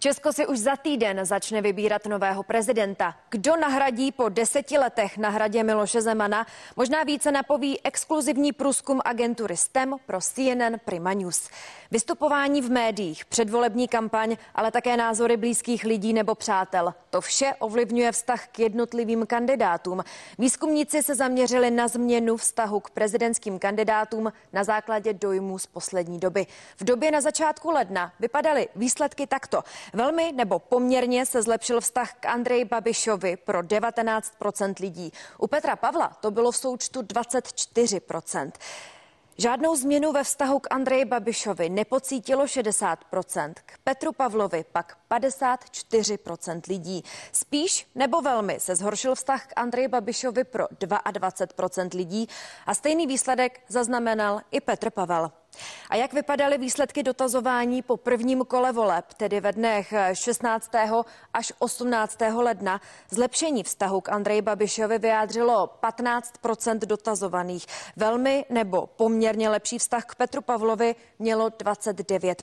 Česko si už za týden začne vybírat nového prezidenta. Kdo nahradí po deseti letech na hradě Miloše Zemana, možná více napoví exkluzivní průzkum agentury STEM pro CNN Prima News. Vystupování v médiích, předvolební kampaň, ale také názory blízkých lidí nebo přátel. To vše ovlivňuje vztah k jednotlivým kandidátům. Výzkumníci se zaměřili na změnu vztahu k prezidentským kandidátům na základě dojmů z poslední doby. V době na začátku ledna vypadaly výsledky takto. Velmi nebo poměrně se zlepšil vztah k Andreji Babišovi pro 19% lidí. U Petra Pavla to bylo v součtu 24% Žádnou změnu ve vztahu k Andreji Babišovi nepocítilo 60%, k Petru Pavlovi pak 54% lidí. Spíš nebo velmi se zhoršil vztah k Andreji Babišovi pro 22% lidí a stejný výsledek zaznamenal i Petr Pavel. A jak vypadaly výsledky dotazování po prvním kole voleb, tedy ve dnech 16. až 18. ledna? Zlepšení vztahu k Andreji Babišovi vyjádřilo 15% dotazovaných. Velmi nebo poměrně lepší vztah k Petru Pavlovi mělo 29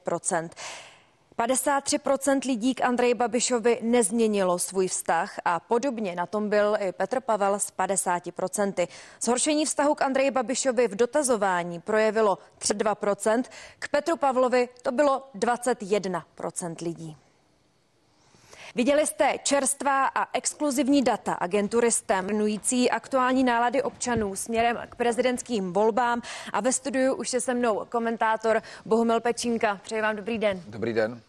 53% lidí k Andreji Babišovi nezměnilo svůj vztah a podobně na tom byl i Petr Pavel s 50%. Zhoršení vztahu k Andreji Babišovi v dotazování projevilo 32%, k Petru Pavlovi to bylo 21% lidí. Viděli jste čerstvá a exkluzivní data agentury STEM, nující aktuální nálady občanů směrem k prezidentským volbám a ve studiu už je se mnou komentátor Bohumil Pečínka. Přeji vám dobrý den. Dobrý den.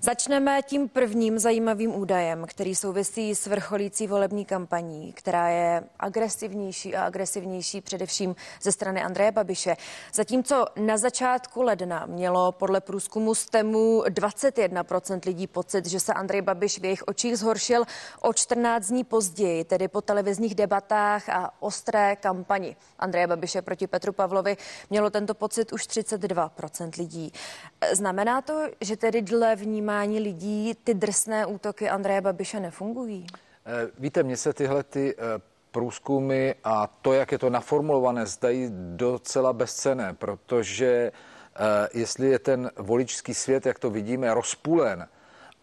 Začneme tím prvním zajímavým údajem, který souvisí s vrcholící volební kampaní, která je agresivnější a agresivnější především ze strany Andreje Babiše. Zatímco na začátku ledna mělo podle průzkumu STEMu 21% lidí pocit, že se Andrej Babiš v jejich očích zhoršil o 14 dní později, tedy po televizních debatách a ostré kampani Andreje Babiše proti Petru Pavlovi, mělo tento pocit už 32% lidí. Znamená to, že tedy dle vnímání vnímání lidí ty drsné útoky Andreje Babiše nefungují? Eh, víte, mně se tyhle ty eh, průzkumy a to, jak je to naformulované, zdají docela bezcené, protože eh, jestli je ten voličský svět, jak to vidíme, rozpůlen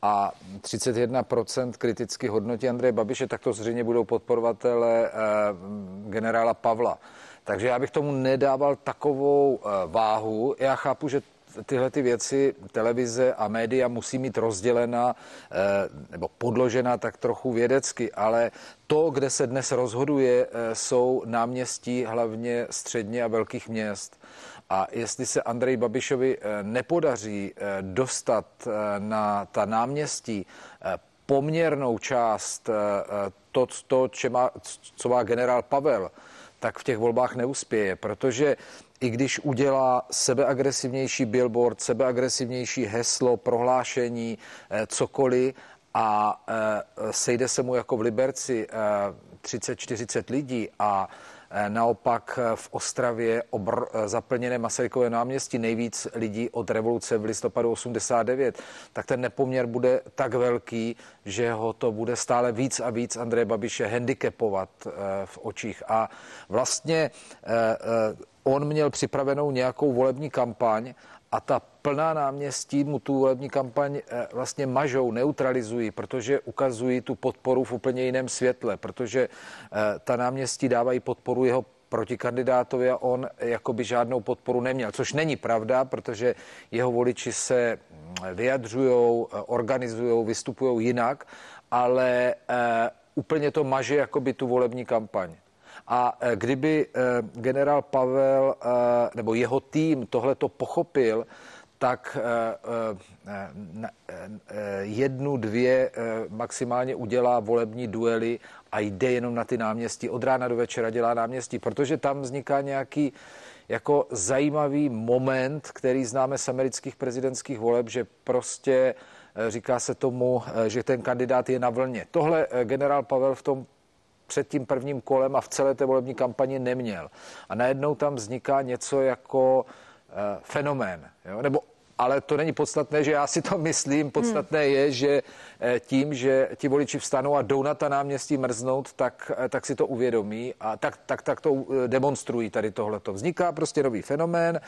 a 31% kriticky hodnotí Andreje Babiše, tak to zřejmě budou podporovatele generála Pavla. Takže já bych tomu nedával takovou váhu. Já chápu, že tyhle ty věci televize a média musí mít rozdělena eh, nebo podložena tak trochu vědecky, ale to, kde se dnes rozhoduje, eh, jsou náměstí hlavně středně a velkých měst. A jestli se Andrej Babišovi eh, nepodaří dostat na ta náměstí poměrnou část to, to má, co má generál Pavel, tak v těch volbách neuspěje, protože i když udělá sebeagresivnější billboard, sebeagresivnější heslo, prohlášení, eh, cokoliv a eh, sejde se mu jako v Liberci 30-40 eh, lidí a Naopak v Ostravě obr, zaplněné Masarykové náměstí nejvíc lidí od revoluce v listopadu 89, tak ten nepoměr bude tak velký, že ho to bude stále víc a víc Andreje Babiše handicapovat v očích. A vlastně on měl připravenou nějakou volební kampaň a ta plná náměstí mu tu volební kampaň eh, vlastně mažou, neutralizují, protože ukazují tu podporu v úplně jiném světle, protože eh, ta náměstí dávají podporu jeho protikandidátovi a on jakoby žádnou podporu neměl, což není pravda, protože jeho voliči se mm, vyjadřují, eh, organizují, vystupují jinak, ale úplně to maže jakoby tu volební kampaň. A e, kdyby e, generál Pavel e, nebo jeho tým tohle to pochopil, tak jednu, dvě maximálně udělá volební duely a jde jenom na ty náměstí. Od rána do večera dělá náměstí, protože tam vzniká nějaký jako zajímavý moment, který známe z amerických prezidentských voleb, že prostě říká se tomu, že ten kandidát je na vlně. Tohle generál Pavel v tom před tím prvním kolem a v celé té volební kampani neměl. A najednou tam vzniká něco jako e, fenomén. Jo? Nebo ale to není podstatné, že já si to myslím. Podstatné hmm. je, že eh, tím, že ti voliči vstanou a jdou na ta náměstí mrznout, tak, eh, tak si to uvědomí a tak, tak, tak to demonstrují tady tohleto. Vzniká prostě nový fenomén,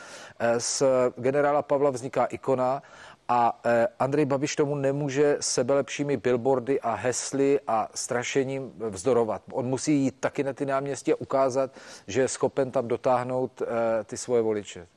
z generála Pavla vzniká ikona a eh, Andrej Babiš tomu nemůže sebelepšími billboardy a hesly a strašením vzdorovat. On musí jít taky na ty náměstí a ukázat, že je schopen tam dotáhnout ty svoje voliče.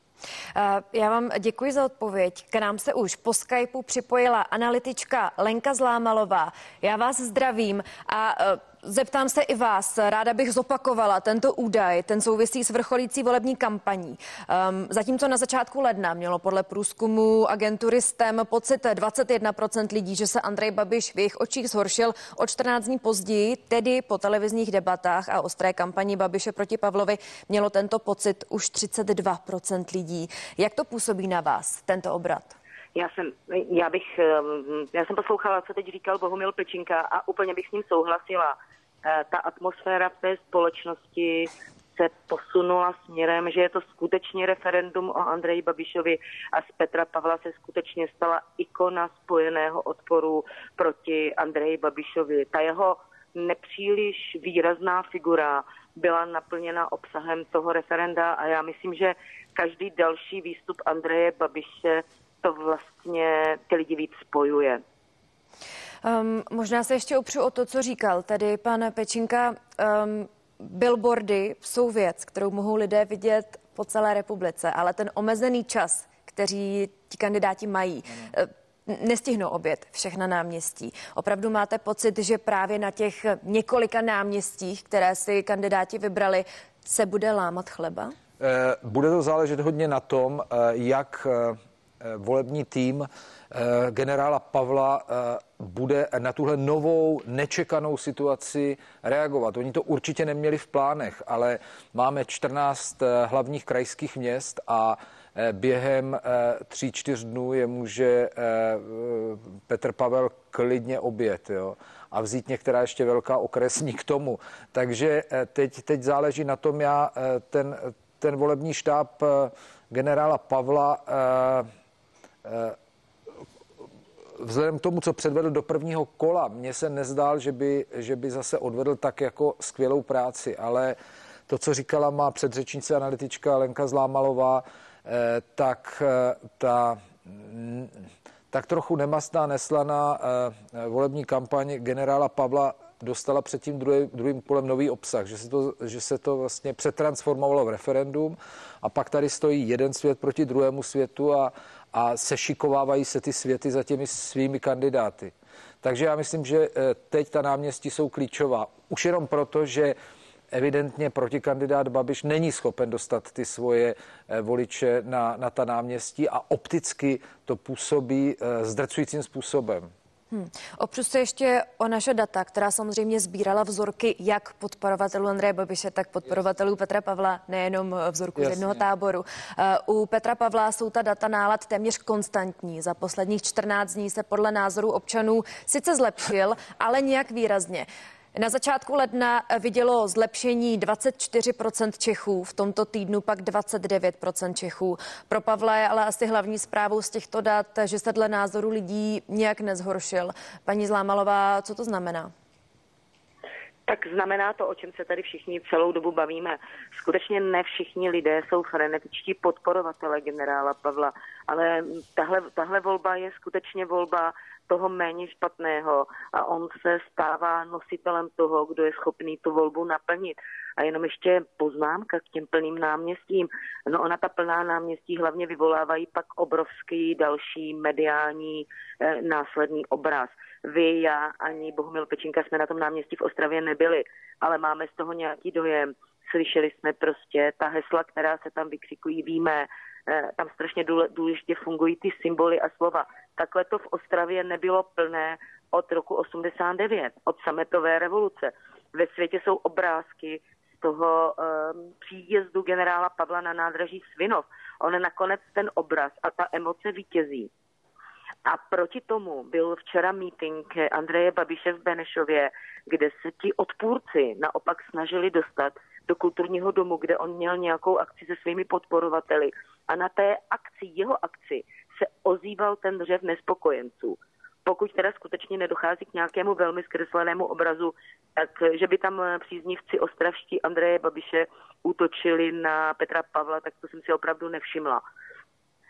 Já vám děkuji za odpověď. K nám se už po Skypeu připojila analytička Lenka Zlámalová. Já vás zdravím a Zeptám se i vás, ráda bych zopakovala tento údaj, ten souvisí s vrcholící volební kampaní. Um, zatímco na začátku ledna mělo podle průzkumu agentury STEM pocit 21% lidí, že se Andrej Babiš v jejich očích zhoršil o 14 dní později, tedy po televizních debatách a ostré kampani Babiše proti Pavlovi mělo tento pocit už 32% lidí. Jak to působí na vás, tento obrat? Já jsem, já bych, ehm, já jsem poslouchala, co teď říkal Bohumil Pečinka a úplně bych s ním souhlasila. Eh, ta atmosféra v té společnosti se posunula směrem, že je to skutečně referendum o Andreji Babišovi a z Petra Pavla se skutečně stala ikona spojeného odporu proti Andreji Babišovi. Ta jeho nepříliš výrazná figura byla naplněna obsahem toho referenda a já myslím, že každý další výstup Andreje Babiše to vlastně ty lidi víc spojuje. Um, možná se ještě opřu o to, co říkal tedy pan Pečinka. Um, billboardy jsou věc, kterou mohou lidé vidět po celé republice, ale ten omezený čas, který ti kandidáti mají, ano. nestihnou obět všechna náměstí. Opravdu máte pocit, že právě na těch několika náměstích, které si kandidáti vybrali, se bude lámat chleba? Eh, bude to záležet hodně na tom, eh, jak eh, volební tým Eh, generála Pavla eh, bude na tuhle novou nečekanou situaci reagovat. Oni to určitě neměli v plánech, ale máme 14 eh, hlavních krajských měst a během tří, čtyř dnů je může Petr Pavel klidně obět. Jo? a vzít některá ještě velká okresní k tomu. Takže teď, teď záleží na tom, já ten, ten volební štáb generála Pavla vzhledem k tomu, co předvedl do prvního kola, mně se nezdál, že by, že by zase odvedl tak jako skvělou práci, ale to, co říkala má předřečnice analytička Lenka Zlámalová, eh, tak eh, ta tak trochu nemastná, neslaná eh, volební kampaň generála Pavla dostala před tím druhý, druhým kolem nový obsah, že se, to, že se to vlastně přetransformovalo v referendum a pak tady stojí jeden svět proti druhému světu a, a sešikovávají se ty světy za těmi svými kandidáty. Takže já myslím, že eh, teď ta náměstí jsou klíčová. Už jenom proto, že evidentně protikandidát Babiš není schopen dostat ty svoje eh, voliče na, na ta náměstí a opticky to působí eh, zdrcujícím způsobem. Hmm. Opřu se ještě o naše data, která samozřejmě sbírala vzorky jak podporovatelů Andreje Babiše, tak podporovatelů Petra Pavla, nejenom vzorku Jasně. z jednoho táboru. Uh, u Petra Pavla jsou ta data nálad téměř konstantní. Za posledních 14 dní se podle názoru občanů sice zlepšil, ale nějak výrazně. Na začátku ledna vidělo zlepšení 24% Čechů, v tomto týdnu pak 29% Čechů. Pro Pavla je ale asi hlavní zprávou z těchto dat, že se dle názoru lidí nějak nezhoršil. Paní Zlámalová, co to znamená? tak znamená to, o čem se tady všichni celou dobu bavíme. Skutečně ne všichni lidé jsou frenetičtí podporovatele generála Pavla, ale tahle, tahle volba je skutečně volba toho méně špatného a on se stává nositelem toho, kdo je schopný tu volbu naplnit. A jenom ještě poznámka k těm plným náměstím. No ona ta plná náměstí hlavně vyvolávají pak obrovský další mediální eh, následný obraz. Vy, já ani Bohumil Pečinka jsme na tom náměstí v Ostravě nebyli, ale máme z toho nějaký dojem. Slyšeli jsme prostě ta hesla, která se tam vykřikují, víme, tam strašně důležitě fungují ty symboly a slova. Takhle to v Ostravě nebylo plné od roku 89, od sametové revoluce. Ve světě jsou obrázky z toho um, příjezdu generála Pavla na nádraží Svinov. On nakonec ten obraz a ta emoce vítězí. A proti tomu byl včera meeting Andreje Babiše v Benešově, kde se ti odpůrci naopak snažili dostat do kulturního domu, kde on měl nějakou akci se svými podporovateli. A na té akci, jeho akci, se ozýval ten dřev nespokojenců. Pokud teda skutečně nedochází k nějakému velmi zkreslenému obrazu, tak že by tam příznivci ostravští Andreje Babiše útočili na Petra Pavla, tak to jsem si opravdu nevšimla.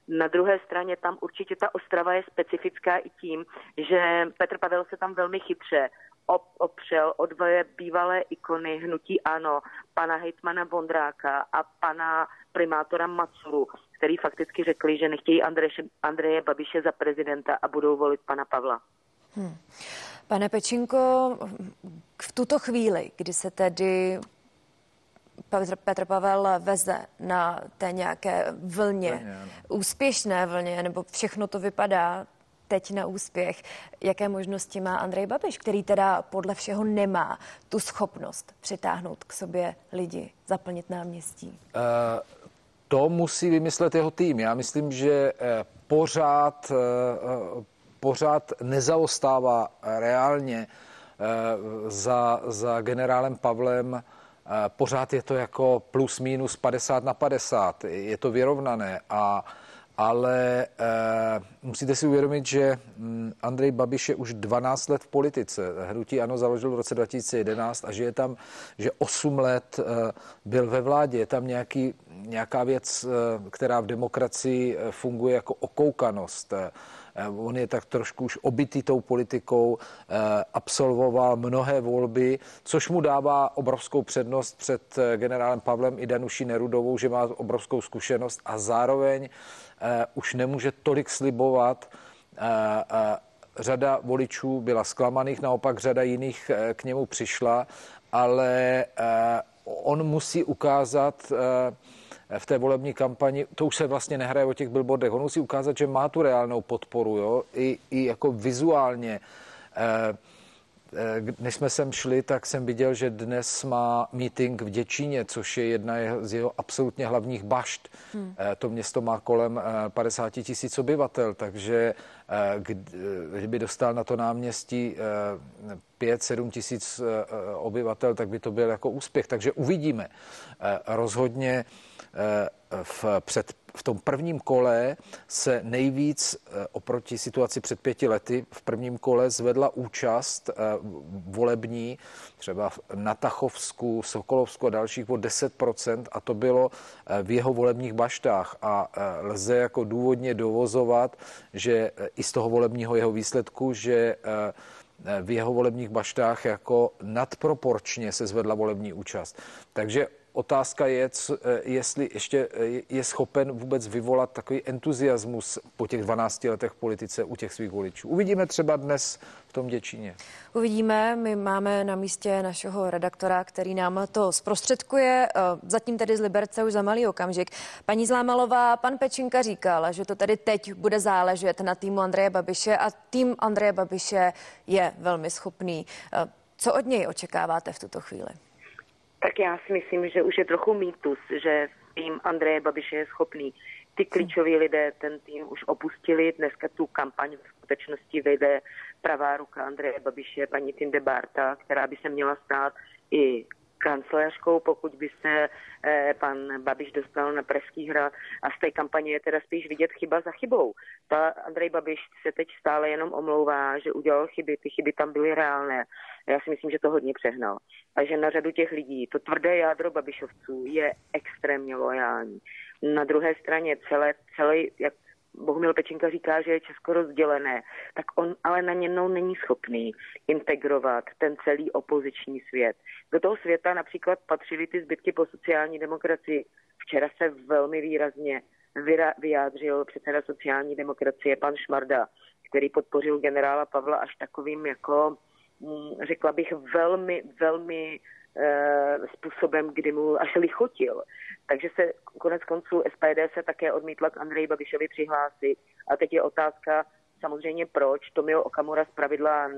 Na druhé straně tam určitě ta Ostrava je specifická i tím, že Petr Pavel se tam velmi chytře opřel o dvoje bývalé ikony hnutí ANO, pana hejtmana Bondráka a pana primátora Macuru, který fakticky řekli, že nechtějí Andreje, Andreje Babiše za prezidenta a budou volit pana Pavla. Hmm. Pane Pečinko, v tuto chvíli, kdy se tedy Petr, Petr Pavel veze na té nějaké vlně, vlně úspěšné vlně, nebo všechno to vypadá teď na úspěch. Jaké možnosti má Andrej Babiš, který teda podle všeho nemá tu schopnost přitáhnout k sobě lidi, zaplnit náměstí? Uh, to musí vymyslet jeho tým. Já myslím, že eh, pořád, eh, pořád nezaostává reálně za, za generálem Pavlem pořád je to jako plus minus 50 na 50. Je to vyrovnané a ale uh, musíte si uvědomit, že um, Andrej Babiš je už 12 let v politice. Hnutí ano založil v roce 2011 a že je tam, že 8 let uh, byl ve vládě. Je tam nějaký, nějaká věc, uh, která v demokracii funguje jako okoukanost. On je tak trošku už obytý tou politikou, absolvoval mnohé volby, což mu dává obrovskou přednost před generálem Pavlem i Danuší Nerudovou, že má obrovskou zkušenost a zároveň Eh, už nemůže tolik slibovat. Eh, eh, řada voličů byla zklamaných, naopak řada jiných k němu přišla, ale on musí ukázat v té volební kampani, to už se vlastně nehraje o těch billboardech, on musí ukázat, že má tu reálnou podporu, jo? I, i jako vizuálně. Eh, než jsme sem šli, tak jsem viděl, že dnes má meeting v Děčíně, což je jedna z jeho absolutně hlavních bašt. Hmm. Eh, to město má kolem 50 eh, tisíc obyvatel, takže kdyby dostal na to náměstí 5-7 tisíc obyvatel, tak by to byl jako úspěch. Takže uvidíme. Rozhodně v, před v tom prvním kole se nejvíc eh, oproti situaci před pěti lety v prvním kole zvedla účast eh, volební, třeba na Tachovsku, Sokolovsku a dalších o 10% a to bylo eh, v jeho volebních baštách a lze jako důvodně dovozovat, že i z toho volebního jeho výsledku, že v jeho volebních baštách jako nadproporčně se zvedla volební účast. Takže Otázka je, eh, jestli ještě eh, je schopen vůbec vyvolat takový entuziasmus po těch 12 letech politice u těch svých voličů. Uvidíme třeba dnes v tom Děčíně. Uvidíme, my máme na místě našeho redaktora, který nám to zprostředkuje, eh, zatím tedy z Liberce už za malý okamžik. Paní Zlámalová, pan Pečinka říkal, že to tady teď bude záležet na týmu Andreje Babiše a tým Andreje Babiše je velmi schopný. Co od něj očekáváte v tuto chvíli? Tak já si myslím, že už je trochu mýtus, že tým Andreje Babiše je schopný. Ty klíčoví lidé ten tým už opustili. Dneska tu kampaň v skutečnosti vede pravá ruka Andreje Babiše, paní Tinde Barta, která by se měla stát i kancléřkou, pokud by se eh, pan Babiš dostal na Pražský hrad a z té kampaně je teda spíš vidět chyba za chybou. Ta Andrej Babiš se teď stále jenom omlouvá, že udělal chyby, ty chyby tam byly reálné. Já si myslím, že to hodně přehnal. A že na řadu těch lidí, to tvrdé jádro Babišovců je extrémně lojální. Na druhé straně celé, celý, jak Bohumil Pečinka říká, že je Česko rozdělené, tak on ale na něnou není schopný integrovat ten celý opoziční svět. Do toho světa například patřily ty zbytky po sociální demokracii. Včera se velmi výrazně vyjádřil předseda sociální demokracie pan Šmarda, který podpořil generála Pavla až takovým jako, mm, řekla bych, velmi, velmi Eh, způsobem, kdy mu až lichotil. Takže se konec konců SPD se také odmítla k Andreji Babišovi přihlásit. A teď je otázka samozřejmě proč. Tomio Okamura z pravidla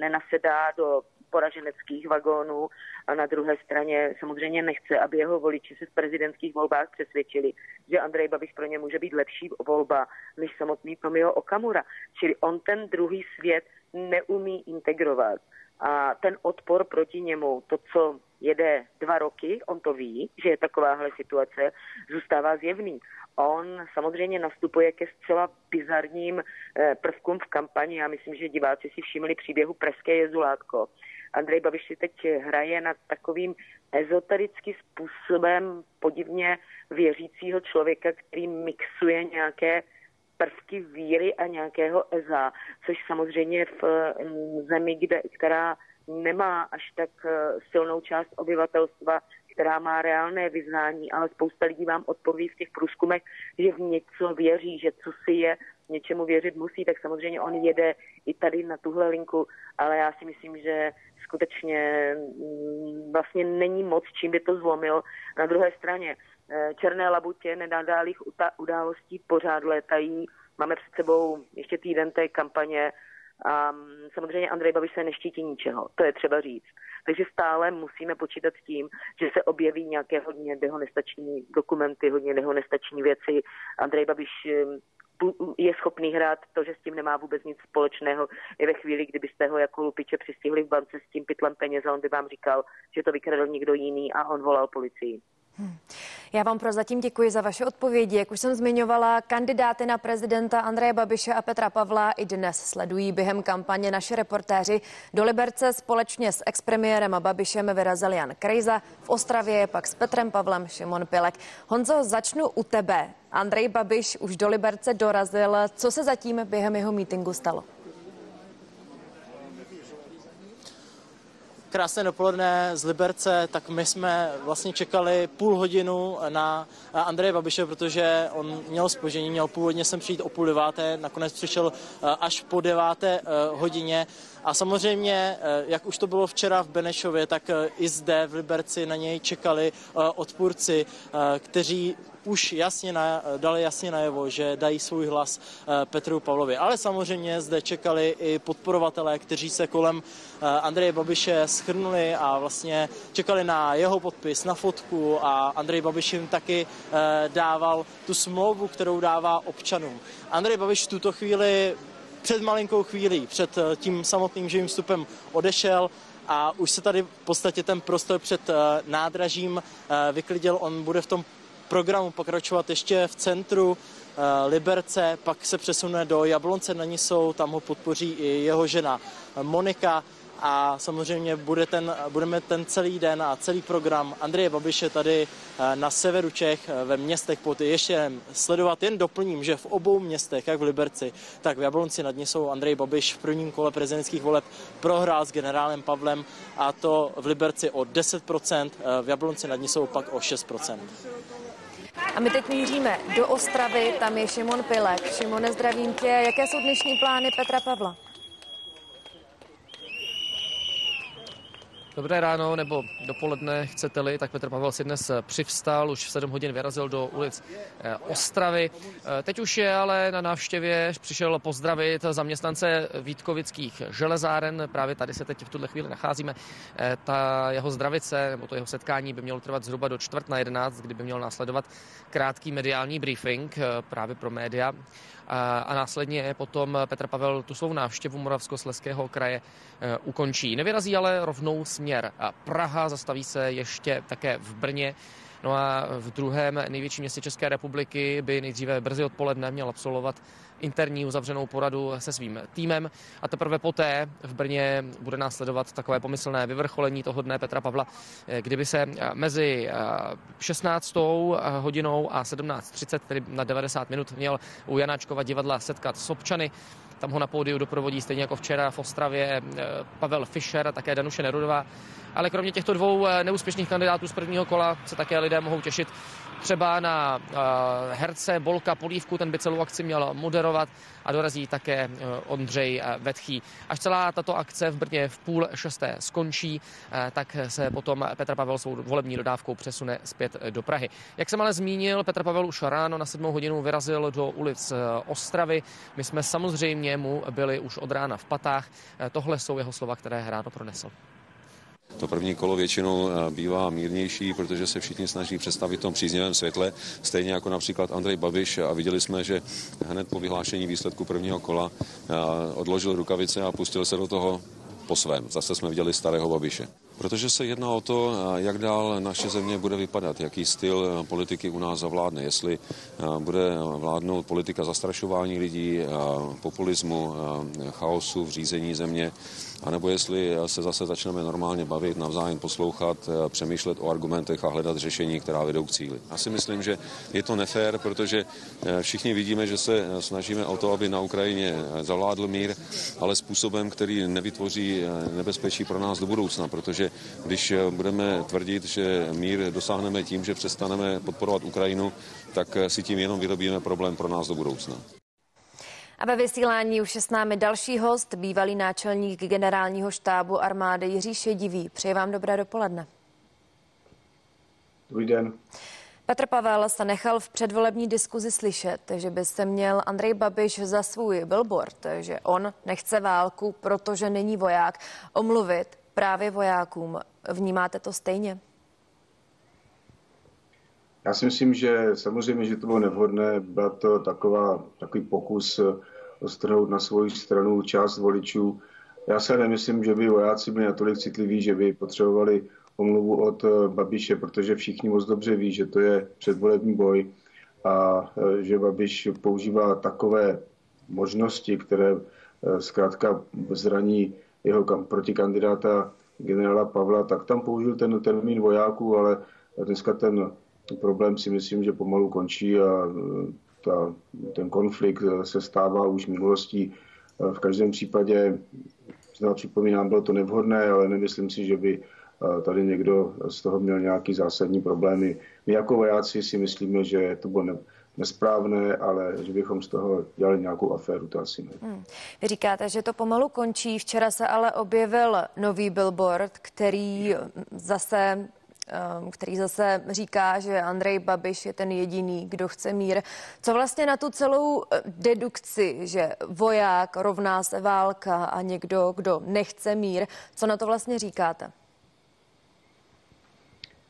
nenasedá do poraženeckých vagónů a na druhé straně samozřejmě nechce, aby jeho voliči se v prezidentských volbách přesvědčili, že Andrej Babiš pro ně může být lepší volba než samotný Tomio Okamura. Čili on ten druhý svět neumí integrovat a ten odpor proti němu, to, co jede dva roky, on to ví, že je takováhle situace, zůstává zjevný. On samozřejmě nastupuje ke zcela bizarním eh, prvkům v kampani. Já myslím, že diváci si všimli příběhu Pražské jezulátko. Andrej Babiš si teď hraje nad takovým ezoterický způsobem podivně věřícího člověka, který mixuje nějaké prvky víry a nějakého eza, což samozřejmě v mm, zemi, kde, která nemá až tak eh, silnou část obyvatelstva, která má reálné vyznání, ale spousta lidí vám odpoví v těch průzkumech, že v něco věří, že co si je, něčemu věřit musí, tak samozřejmě on jede i tady na tuhle linku, ale já si myslím, že skutečně mm, vlastně není moc, čím by to zlomil. Na druhé straně eh, černé labutě nedádálých událostí pořád létají. Máme před sebou ještě týden té kampaně a mm, samozřejmě Andrej Babiš se neštítí ničeho, to je třeba říct. Takže stále musíme počítat s tím, že se objeví nějaké hodně dehonestační dokumenty, hodně dehonestační věci. Andrej Babiš mm, je schopný hrát to, že s tím nemá vůbec nic společného. I ve chvíli, kdybyste ho jako lupiče přistihli v bance s tím pytlem peněz on by vám říkal, že to vykradl někdo jiný a on volal policii. Hmm. Já vám prozatím děkuji za vaše odpovědi. Jak už jsem zmiňovala, kandidáty na prezidenta Andreje Babiše a Petra Pavla i dnes sledují během kampaně naše reportéři. Do Liberce společně s expremiérem a Babišem vyrazil Jan Krejza, v Ostravě pak s Petrem Pavlem Šimon Pilek. Honzo, začnu u tebe. Andrej Babiš už do Liberce dorazil. Co se zatím během jeho mítinku stalo? Krásné dopoledne z Liberce, tak my jsme vlastně čekali půl hodinu na Andreje Babiše, protože on měl spožení, měl původně sem přijít o půl deváté, nakonec přišel eh, až po deváté eh, hodině. A samozřejmě, eh, jak už to bylo včera v Benešově, tak i zde v Liberci na něj čekali odpůrci, kteří už jasně na, dali jasně najevo, že dají svůj hlas eh, Petru Pavlovi. Ale samozřejmě zde čekali i podporovatelé, kteří se kolem eh, Andreje Babiše schrnuli a vlastně čekali na jeho podpis, na fotku a Andrej Babiš jim taky eh, dával tu smlouvu, kterou dává občanům. Andrej Babiš v tuto chvíli před malinkou chvílí, před tím samotným živým vstupem odešel a už se tady v podstatě ten prostor před nádražím vyklidil. On bude v tom programu pokračovat ještě v centru eh, Liberce, pak se přesune do Jablonce na Nisou, tam ho podpoří i jeho žena Monika a samozřejmě bude ten, budeme ten celý den a celý program Andreje Babiše tady eh, na severu Čech eh, ve městech pod ještě sledovat. Jen doplním, že v obou městech, jak v Liberci, tak v Jablonci nad Nisou Andrej Babiš v prvním kole prezidentských voleb prohrál s generálem Pavlem a to v Liberci o 10%, v Jablonci nad Nisou pak o 6%. A my teď míříme do Ostravy, tam je Šimon Pilek. Šimone, zdravím tě. Jaké jsou dnešní plány Petra Pavla? Dobré ráno nebo dopoledne, chcete-li, tak Petr Pavel si dnes přivstal, už v 7 hodin vyrazil do ulic eh, Ostravy. Eh, teď už je ale na návštěvě, přišel pozdravit zaměstnance Vítkovických železáren, právě tady se teď v tuhle chvíli nacházíme. Eh, ta jeho zdravice, nebo to jeho setkání by mělo trvat zhruba do čtvrt na jedenáct, kdy by měl následovat krátký mediální briefing právě pro média a následně potom Petr Pavel tu svou návštěvu Moravskosleského kraje e, ukončí. Nevyrazí ale rovnou směr Praha, zastaví se ještě také v Brně. No a v druhém největším městě České republiky by nejdříve brzy odpoledne měl absolvovat interní uzavřenou poradu se svým týmem a teprve poté v Brně bude následovat takové pomyslné vyvrcholení toho dne Petra Pavla, kdyby se mezi 16. hodinou a 17.30, tedy na 90 minut, měl u Janáčkova divadla setkat s občany. Tam ho na pódiu doprovodí stejně jako včera v Ostravě Pavel Fischer a také Danuše Nerudová. Ale kromě těchto dvou neúspěšných kandidátů z prvního kola se také lidé mohou těšit třeba na uh, herce Bolka Polívku, ten by celou akci měl moderovat a dorazí také uh, Ondřej Vetchý. Až celá tato akce v Brně v půl šesté skončí, tak se potom Petr Pavel svou volební dodávkou přesune zpět do Prahy. Jak jsem ale zmínil, Petr Pavel už ráno na 7 hodinu vyrazil do ulic Ostravy. My jsme samozřejmě mu byli už od rána v patách. Tohle jsou jeho slova, které ráno pronesl. To první kolo většinou eh, bývá mírnější, protože se všichni snaží představit v tom příznivém světle, stejně jako například Andrej Babiš a viděli jsme, že hned po vyhlášení výsledku prvního kola eh, odložil rukavice a pustil se do toho po svém. Zase jsme viděli starého Babiše. Protože se jedná o to, jak dál naše země bude vypadat, jaký styl politiky u nás zavládne, jestli bude vládnout politika zastrašování lidí, populismu, chaosu v řízení země, anebo jestli se zase začneme normálně bavit, navzájem poslouchat, eh, přemýšlet o argumentech a hledat řešení, která vedou k cíli. Já si myslím, že je to nefér, protože eh, všichni vidíme, že se eh, snažíme o to, aby na Ukrajině zavládl mír, ale způsobem, který nevytvoří nebezpečí pro nás do budoucna, protože když budeme tvrdit, že mír dosáhneme tím, že přestaneme podporovat Ukrajinu, tak si tím jenom vyrobíme problém pro nás do budoucna. A ve vysílání už je s námi další host, bývalý náčelník generálního štábu armády Jiří Šedivý. Přeji vám dobré dopoledne. Dobrý den. Petr Pavel se nechal v předvolební diskuzi slyšet, že by se měl Andrej Babiš za svůj billboard, že on nechce válku, protože není voják, omluvit právě vojákům. Vnímáte to stejně? Já si myslím, že samozřejmě, že to bylo nevhodné. Byl to taková, takový pokus strhnout na svou stranu část voličů. Já se nemyslím, že by vojáci byli natolik citliví, že by potřebovali omluvu od eh, Babiše, protože všichni moc dobře ví, že to je předvolební boj a eh, že Babiš používá takové možnosti, které eh, zkrátka zraní jeho protikandidáta generála Pavla, tak tam použil ten termín vojáků, ale dneska ten problém si myslím, že pomalu končí a ta, ten konflikt se stává už minulostí. V každém případě, znovu připomínám, bylo to nevhodné, ale nemyslím si, že by tady někdo z toho měl nějaký zásadní problémy. My jako vojáci si myslíme, že to bylo nesprávné, ale že bychom z toho dělali nějakou aféru, to asi ne. Hmm. Vy říkáte, že to pomalu končí. Včera se ale objevil nový billboard, který zase který zase říká, že Andrej Babiš je ten jediný, kdo chce mír. Co vlastně na tu celou eh, dedukci, že voják rovná se válka a někdo, kdo nechce mír, co na to vlastně říkáte?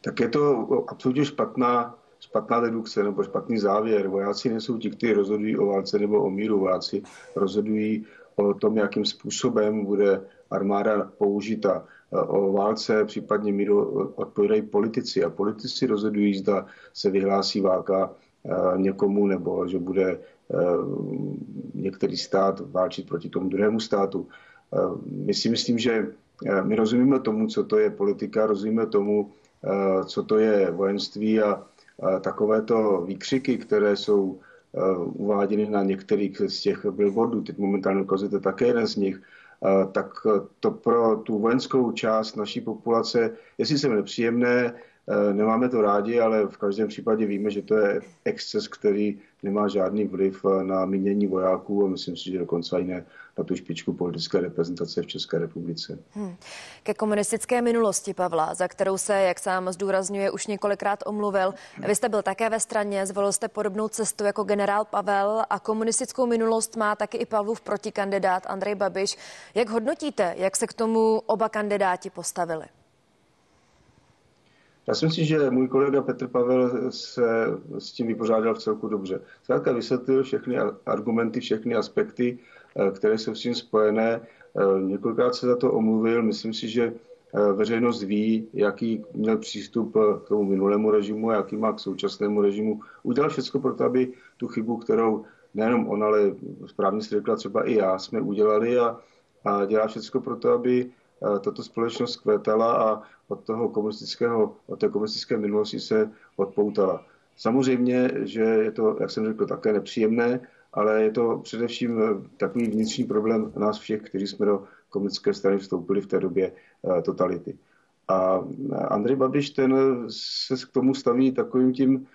Tak je to absolutně špatná, špatná dedukce nebo špatný závěr. Vojáci nejsou ti, kteří rozhodují o válce nebo o míru. Vojáci rozhodují o tom, jakým způsobem bude armáda použita o válce, případně míru odpovídají politici. A politici rozhodují, zda se vyhlásí válka eh, někomu nebo že bude eh, některý stát válčit proti tomu druhému státu. Eh, my si myslím, že my rozumíme tomu, co to je politika, rozumíme tomu, co to je vojenství a takovéto výkřiky, které jsou uváděny na některých z těch billboardů, teď momentálně ukazujete také jeden z nich, tak to pro tu vojenskou část naší populace je sice nepříjemné, nemáme to rádi, ale v každém případě víme, že to je exces, který nemá žádný vliv na mínění vojáků a myslím si, že dokonce i ne na tu špičku politické reprezentace v České republice. Hmm. Ke komunistické minulosti Pavla, za kterou se, jak sám zdůrazňuje, už několikrát omluvil. Vy jste byl také ve straně, zvolil jste podobnou cestu jako generál Pavel a komunistickou minulost má taky i Pavlův protikandidát Andrej Babiš. Jak hodnotíte, jak se k tomu oba kandidáti postavili? Já si myslím, že můj kolega Petr Pavel se s tím vypořádal v celku dobře. Zkrátka vysvětlil všechny argumenty, všechny aspekty, eh, které jsou s tím spojené. Eh, několikrát se za to omluvil. Myslím si, že eh, veřejnost ví, jaký měl přístup k tomu minulému režimu a jaký má k současnému režimu. Udělal všechno pro to, aby tu chybu, kterou nejenom on, ale správně si řekla třeba i já, jsme udělali a, a dělá všechno pro to, aby tato společnost kvétala a od toho komunistického, od té komunistické minulosti se odpoutala. Samozřejmě, že je to, jak jsem řekl, také nepříjemné, ale je to především eh, takový vnitřní problém nás všech, kteří jsme do komunistické strany vstoupili v té době eh, totality. A eh, Andrej Babiš ten se k tomu staví takovým tím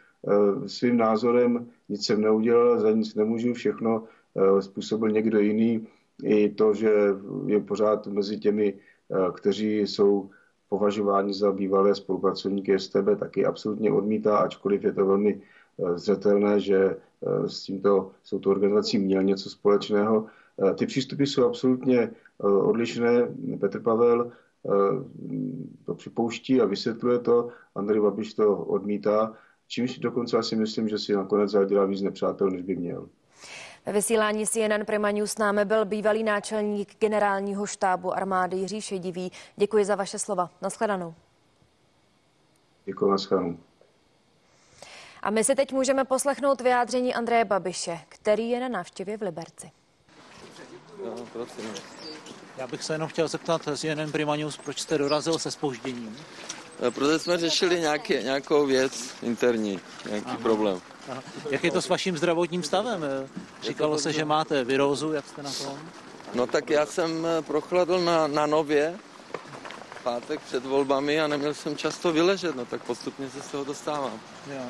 svým názorem, nic jsem neudělal, za nic nemůžu, všechno způsobil někdo jiný. I to, že je pořád mezi těmi, kteří jsou považování za bývalé spolupracovníky STB taky absolutně odmítá, ačkoliv je to velmi eh, zřetelné, že eh, s tímto, s touto organizací měl něco společného. Eh, ty přístupy jsou absolutně odlišné. Petr Pavel to připouští a vysvětluje to, Andrej Babiš to odmítá, čímž dokonce asi myslím, že si nakonec zadělá víc nepřátel, než by měl. Ve vysílání CNN Prima News s námi byl bývalý náčelník generálního štábu armády Jiří Šedivý. Děkuji za vaše slova. Naschledanou. Děkuji, naschledanou. A my si teď můžeme poslechnout vyjádření Andreje Babiše, který je na návštěvě v Liberci. No, prosím. Já bych se jenom chtěl zeptat z CNN Prima News, proč jste dorazil se spožděním? Eh, Protože jsme řešili nějaký, nějakou věc interní, nějaký Aha. problém. Aha. Jak je to s vaším zdravotním stavem? Eh, Říkalo se, že máte virózu, jak jste na tom? No tak já jsem eh, prochladl na, na nově pátek před volbami a neměl jsem často vyležet, no tak postupně se z toho dostávám. Jo,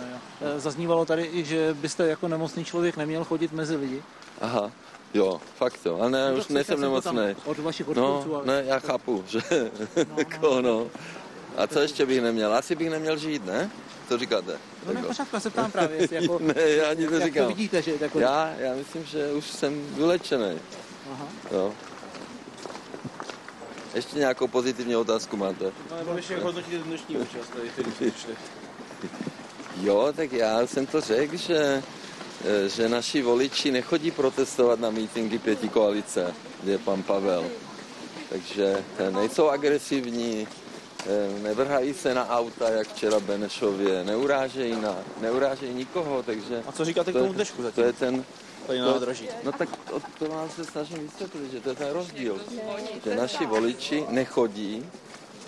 jo. Zaznívalo tady i, že byste jako nemocný člověk neměl chodit mezi lidi. Aha, jo, fakt jo, ale ne, No, už nejsem nemocný. Od vašich No, odpůrců. ale- ne, já chápu, že jako no. A co ještě bych neměl? Asi bych neměl žít, ne? Co říkáte? No ne, Jako- pořád já se ptám právě, jestli jako, ne, já nic jak to neříkám. vidíte, že jako... Já, já myslím, že už jsem vylečený. Aha. Jo. Ještě nějakou pozitivní otázku máte? No, nebo ještě hodnotíte dnešní účast, tady, přišli. Jo, tak já jsem to řekl, že, eh, že naši voliči nechodí protestovat na mítinky pěti koalice, kde je pan Pavel. Takže nejsou agresivní, nevrhají se na auta, jak včera Benešově, neurážejí, na, neurážejí nikoho, takže... A co říkáte k to je- tomu dnešku To zatím? je ten... Tady na to- nádraží. No tak to, to vám se snažím vysvětlit, že to je ten rozdíl. Že naši voliči nechodí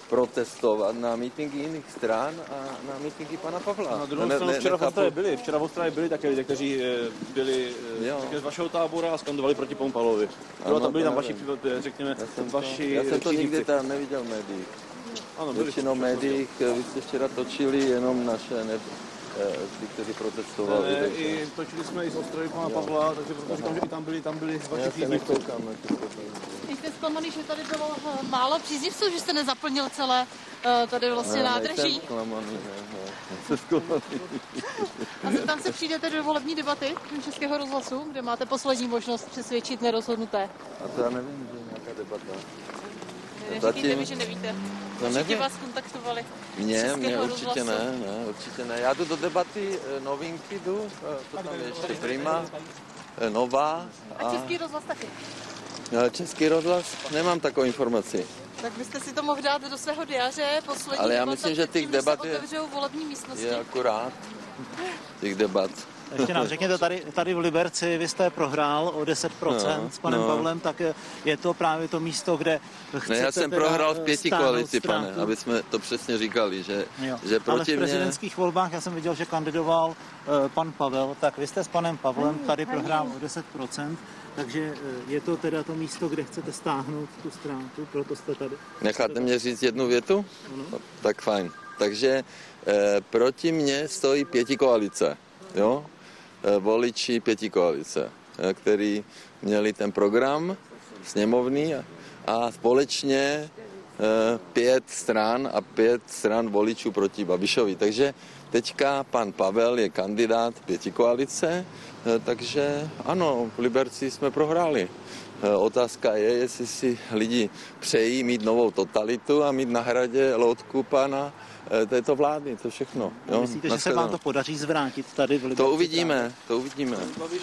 protestovat na mítinky jiných stran a na mítinky pana Pavla. Na druhou Ne- stranu ne- včera v Ostravě byli, včera v Ostravě byli také lidé, kteří eh, byli eh, Jo. z vašeho tábora a skandovali proti panu Pavlovi. Bylo Ano, tam, byli to tam vaši, eh, řekněme, Já jsem vaši to, já jsem to nikdy tam neviděl v médiích. Ano, byli Většinou v médiích eh, vy jste včera točili jenom naše, ne, eh, ty, kteří protestovali. Ne, takže- i točili jsme i z Ostravy pana Pavla, takže proto říkám, že i tam byli, tam byli vaši Já se příznivci. Jste zklamaný, že tady bylo eh, málo příznivců, že jste nezaplnil celé eh, tady vlastně Ne, nádraží. nejsem zklamaný, ne, ne, nejsem zklamaný. A zeptám se, přijdete do volební debaty Českého rozhlasu, kde máte poslední možnost přesvědčit nerozhodnuté. A to já nevím, že je nějaká debata. Neříkejte Zatím- mi, že nevíte. To Určitě nevím. vás kontaktovali. Mně, Českého mně určitě rozhlasu. ne, ne, určitě ne. Já jdu do debaty, eh, novinky jdu, eh, to tam je ještě Prima, eh, Nová A Český rozhlas taky. a Český rozhlas. Nemám takovou informaci. Tak byste si to mohl dát do svého diáře. Poslední Ale já debata myslím, že těch debat se je- otevřou volební místnosti. Je akurát těch debat. Ještě nám řekněte, tady, tady v Liberci vy jste prohrál o 10% No, s panem no. Pavlem, tak eh, je to právě to místo, kde chcete Ne, já jsem prohrál v eh, pěti koalici, pane, ztrátu. aby jsme to přesně říkali, že, Jo. že Ale proti v mně... prezidentských volbách já jsem viděl, že kandidoval uh, pan Pavel, tak vy jste s panem Pavlem tady prohrál o 10%, takže uh, je to teda to místo, kde chcete stáhnout tu ztrátu, proto jste tady. Necháte mě říct jednu větu? No, tak fajn. Takže eh, proti mně stojí pěti koalice, jo? Eh, voliči pěti koalice, eh, který měli ten program sněmovný a, společně eh, pět stran a pět stran voličů proti Babišovi. Takže teďka pan Pavel je kandidát pěti koalice, takže ano, v Liberci jsme prohráli. Eh, Otázka je, jestli si lidi přejí mít novou totalitu a mít na hradě loutku pana eh, této vlády, to všechno. Jo? Myslíte, že se vám to podaří zvrátit tady v Liberci? To uvidíme, to uvidíme.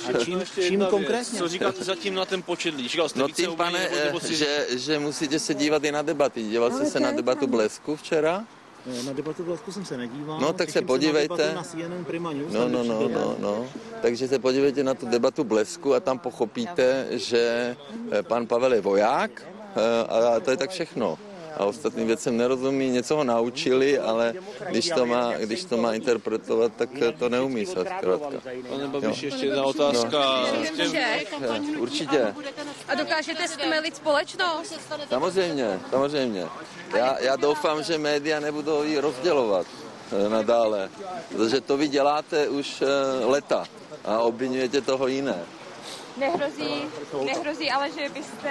A čím, čím konkrétně? Co říkáte zatím na ten počet lidí? Říkal jste No tím, pane, eh, že, že musíte se dívat i na debaty. Díval jste se na debatu Blesku včera? Eh, Na debatu Vlasku jsem se nedíval. No, tak se podívejte. Na, na Prima News, No, no, no, no, no. Takže se podívejte na tu debatu Blesku a tam pochopíte, že eh, pan Pavel je voják eh, a to je tak všechno. A ostatním věcem nerozumí, něco ho naučili, ale když to má, když to má interpretovat, tak to neumí se zkrátka. Pane Babiš, ještě jedna otázka. No. Určitě. A dokážete stmelit společnost? Samozřejmě, samozřejmě. Já, já doufám, že média nebudou ji rozdělovat eh, nadále, protože to vy děláte už eh, leta a obvinujete toho jiné. Nehrozí, nehrozí ale, že byste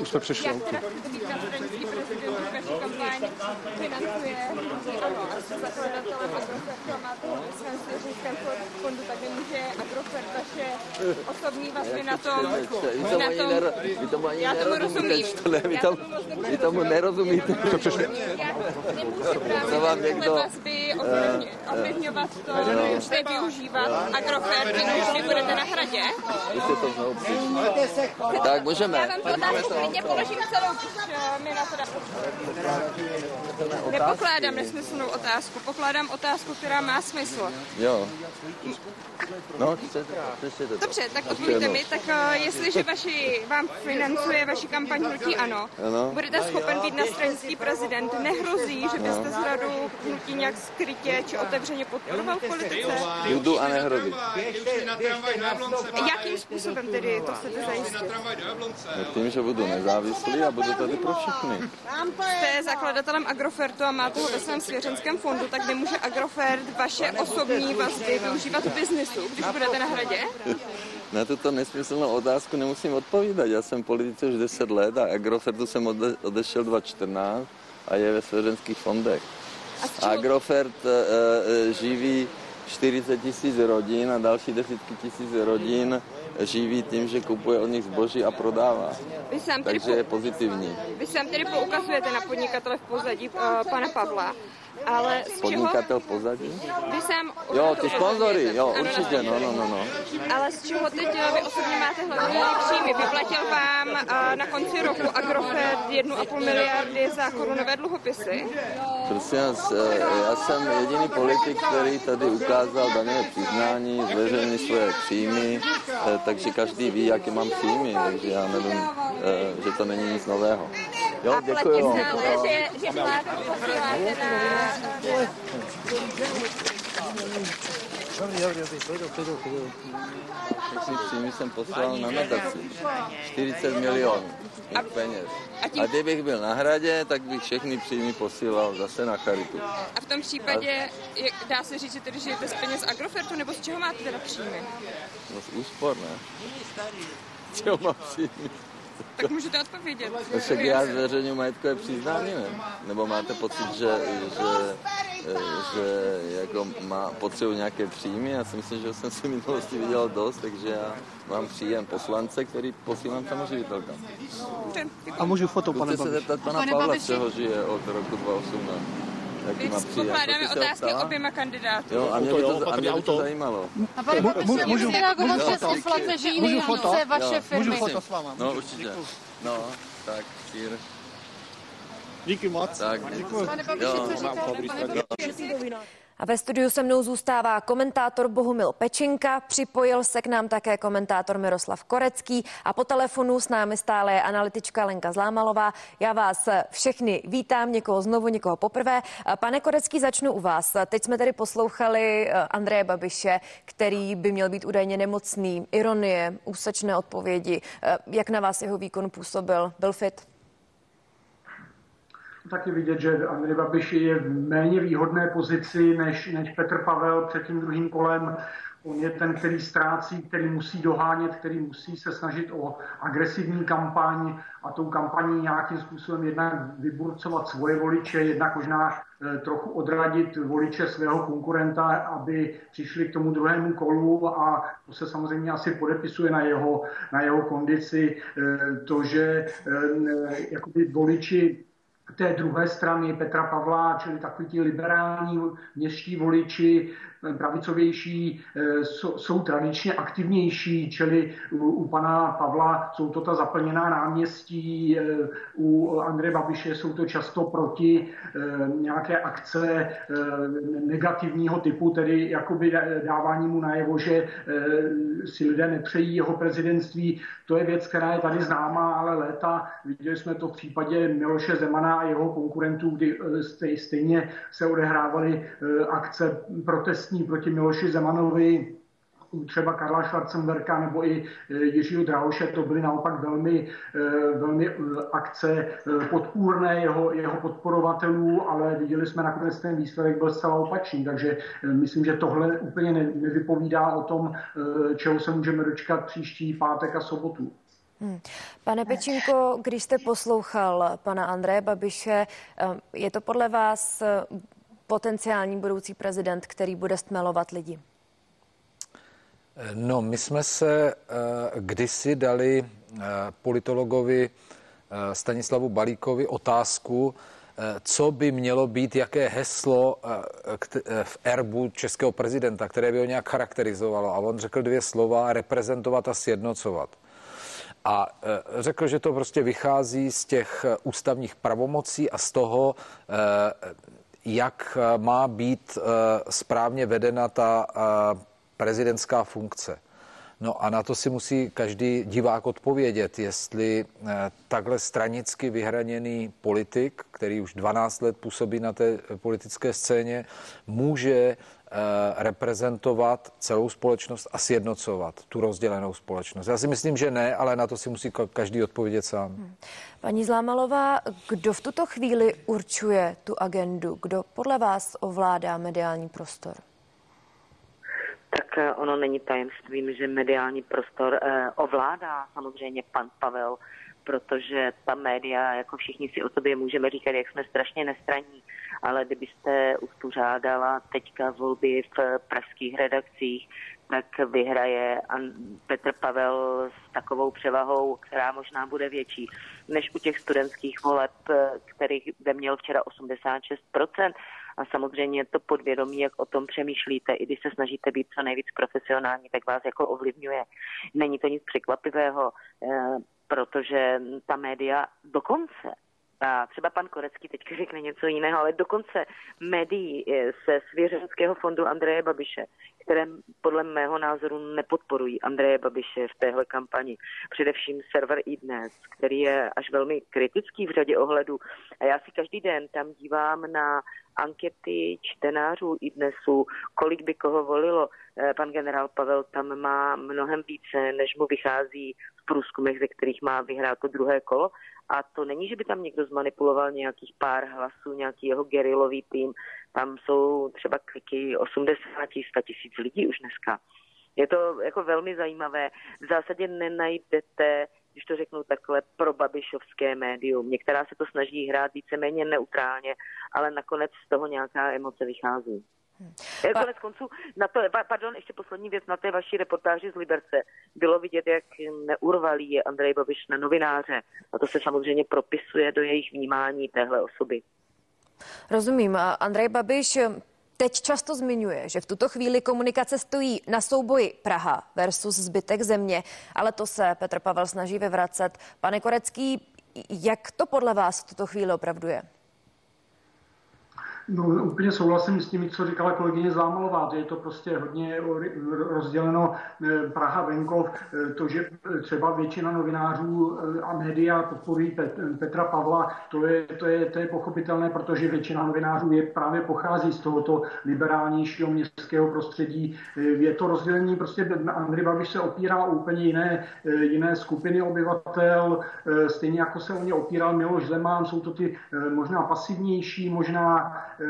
Už to přešlo. Jak teda chcete být prezident, kampaň financuje ano, a jste zakladatelem Agrofertu a máte svém svěřenském fondu, tak nemůže Agrofert vaše osobní vazby na tom, na tom, já tomu rozumím. vy, Já tomu, vy tomu nerozumíte. já nemůžu právě Co vám někdo, vazby ovlivň- eh, ovlivňovat to, že využívat Agrofert, vy budete na hradě. To. Tak můžeme. Já vám tu Tak máme otázku to. klidně položím celou, když mi na to dá. Nepokládám nesmyslnou otázku, pokládám otázku, která má smysl. Jo. No, přečtěte přečtěte to. Dobře, tak odpovíte mi, tak eh, jestliže vaši, vám financuje vaši kampaň Hnutí Ano, Ano. budete schopen být nastranický prezident, nehrozí, že byste No. z hradu hnutí nějak skrytě či otevřeně podporoval v politice? Budu a nehrozí. Jakým způsobem tedy to chcete zajistit? Tím, že budu nezávislý a budu tady pro všechny. Jste zakladatelem Agrofertu a máte ho ve svém svěřenském fondu, tak nemůže Agrofert vaše osobní vazby využívat v biznesu, když budete na hradě? Na tuto nesmyslnou otázku nemusím odpovídat. Já jsem v politice už 10 let a Agrofertu jsem ode, odešel 2014 a je ve svěřenských fondech. Agrofert e, e, živí 40 tisíc rodin a další desítky tisíc rodin živí tím, že kupuje od nich zboží a prodává. Vy sám Takže je pozitivní. vy sám tedy poukazujete na podnikatele v pozadí uh, pana Pavla, ale z čeho... Podnikatel pozadí? Vy sám... Jo, ty sponzory, jo, Ano, určitě, no, no, no, no. Ale z čeho teď eh, vy osobně máte hlavní příjmy? Vyplatil vám eh, na konci roku Agrofert 1,5 miliardy za korunové dluhopisy? Prosím vás, eh, já jsem jediný politik, který tady ukázal dané přiznání, zveřejnil svoje příjmy, takže každý ví, jaké mám příjmy, takže já nevím, že to není nic nového. Jo, děkuji vám. Ale že, že posíláte na... Všechny příjmy jsem poslal na nadaci. 40 milionů těch peněz. A kdybych byl na hradě, tak bych všechny příjmy posílal zase na charitu. A v tom případě je, dá se říct, že tedy žijete z peněz Agrofertu, nebo z čeho máte teda příjmy? No z úspor, ne? Z čeho mám příjmy? Tak můžete odpovědět. No však já zveřejňuji majetkové přiznání, ne? Nebo máte pocit, že, že, že jako má, potřebuji nějaké příjmy? Já si myslím, že jsem si v minulosti vydělal dost, takže já mám příjem poslance, který posílám samoživitelkám. A můžu foto, pane Zkuste se Babiši? zeptat pana Pavla, Babiši. čeho žije od roku 2018. Jaký má? Pokládáme se ho otázky ptala? oběma kandidátům. Jo, a mě by to, a mě by to zajímalo. A pane Babiši, Můžu- můžu reagovat, že foto? inflace Můžu nejvíce foto? vaše Jo, firmy. můžu foto s váma? No, určitě. No, tak, sír. Díky moc. Tak, Pane Babiši, jo. co říkáte, pane Babiši? A ve studiu se mnou zůstává komentátor Bohumil Pečenka, připojil se k nám také komentátor Miroslav Korecký a po telefonu s námi stále je analytička Lenka Zlámalová. Já vás všechny vítám, někoho znovu, někoho poprvé. Pane Korecký, začnu u vás. Teď jsme tady poslouchali eh, Andreje Babiše, který by měl být údajně nemocný, ironie, úsečné odpovědi. Eh, Jak na vás jeho výkon působil? Byl fit? Taky vidět, že Andrej Babiš je v méně výhodné pozici než, než Petr Pavel před tím druhým kolem. On je ten, který ztrácí, který musí dohánět, který musí se snažit o agresivní kampaň a tou kampaní nějakým způsobem jednak vyburcovat svoje voliče, jednak možná eh, trochu odradit voliče svého konkurenta, aby přišli k tomu druhému kolu a to se samozřejmě asi podepisuje na jeho, na jeho kondici. Eh, To, že eh, jakoby voliči té druhé strany Petra Pavla, čili takový ti liberální městští voliči, pravicovější, eh, jsou, tradičně aktivnější, čili u, pana Pavla jsou to ta zaplněná náměstí, eh, u Andreje Babiše jsou to často proti eh, nějaké akce negativního typu, tedy jakoby dávání mu najevo, že si lidé nepřejí jeho prezidentství. To je věc, která je tady známá, ale léta. Viděli jsme to v případě Miloše Zemana jeho konkurentů, kdy eh, stej- stejně se odehrávaly eh, akce protestní proti Miloši Zemanovi, třeba Karla Schwarzenberga nebo i eh, Jiřího Drahoše, to byly naopak velmi, velmi akce podpůrné jeho, jeho podporovatelů, ale viděli jsme nakonec ten výsledek byl zcela opačný, takže myslím, že tohle úplně ne- nevypovídá o tom, eh, čeho se můžeme dočkat příští pátek a sobotu. Hmm. Pane Pečinko, když jste poslouchal pana Andreje Babiše, eh, je to podle vás eh, potenciální budoucí prezident, který bude stmelovat lidi? No, my jsme se kdysi dali politologovi Stanislavu Balíkovi otázku, co by mělo být, jaké heslo v erbu českého prezidenta, které by ho nějak charakterizovalo. A on řekl dvě slova, reprezentovat a sjednocovat. A řekl, že to prostě vychází z těch ústavních pravomocí a z toho, jak má být správně vedena ta prezidentská funkce. No a na to si musí každý divák odpovědět, jestli takhle stranicky vyhraněný politik, který už 12 let působí na té politické scéně, může reprezentovat celou společnost a sjednocovat tu rozdělenou společnost. Já si myslím, že ne, ale na to si musí každý odpovědět sám. Hmm. Paní Zlámalová, kdo v tuto chvíli určuje tu agendu? Kdo podle vás ovládá mediální prostor? Tak ono není tajemstvím, že mediální prostor ovládá samozřejmě pan Pavel, protože ta média, jako všichni si o sobě můžeme říkat, jak jsme strašně nestraní, ale kdybyste uspořádala teďka volby v pražských redakcích, tak vyhraje Petr Pavel s takovou převahou, která možná bude větší než u těch studentských voleb, kterých by měl včera 86%. A samozřejmě to podvědomí, jak o tom přemýšlíte, i když se snažíte být co nejvíc profesionální, tak vás jako ovlivňuje. Není to nic překvapivého, protože ta média dokonce a třeba pan Korecký teďka řekne něco jiného, ale dokonce médií se svěřenského fondu Andreje Babiše, které podle mého názoru nepodporují Andreje Babiše v téhle kampani. Především server iDnes, který je až velmi kritický v řadě ohledů. A já si každý den tam dívám na ankety čtenářů iDnesu, kolik by koho volilo. Pan generál Pavel tam má mnohem více, než mu vychází v průzkumech, ze kterých má vyhrát to druhé kolo. A to není, že by tam někdo zmanipuloval nějakých pár hlasů, nějaký jeho gerilový tým. Tam jsou třeba kliky 80, 100 tisíc lidí už dneska. Je to jako velmi zajímavé. V zásadě nenajdete, když to řeknu takhle, pro babišovské médium. Některá se to snaží hrát víceméně neutrálně, ale nakonec z toho nějaká emoce vychází. Hmm. Konec konců, na to, pardon, ještě poslední věc, na té vaší reportáži z Liberce bylo vidět, jak neurvalý je Andrej Babiš na novináře. A to se samozřejmě propisuje do jejich vnímání téhle osoby. Rozumím. Andrej Babiš teď často zmiňuje, že v tuto chvíli komunikace stojí na souboji Praha versus zbytek země, ale to se Petr Pavel snaží vyvracet. Pane Korecký, jak to podle vás v tuto chvíli opravdu je? No, úplně souhlasím s tím, co říkala kolegyně Zámalová, je to prostě hodně rozděleno eh, Praha, venkov, eh, to, že třeba většina novinářů eh, a média podporují Petra Pavla, to je, to, je, to je pochopitelné, protože většina novinářů je právě pochází z tohoto liberálnějšího městského prostředí. Je to rozdělení, prostě Andrej Babiš se opírá o úplně jiné, jiné skupiny obyvatel, stejně jako se o ně opíral Miloš Zeman, jsou to ty možná pasivnější, možná Eh,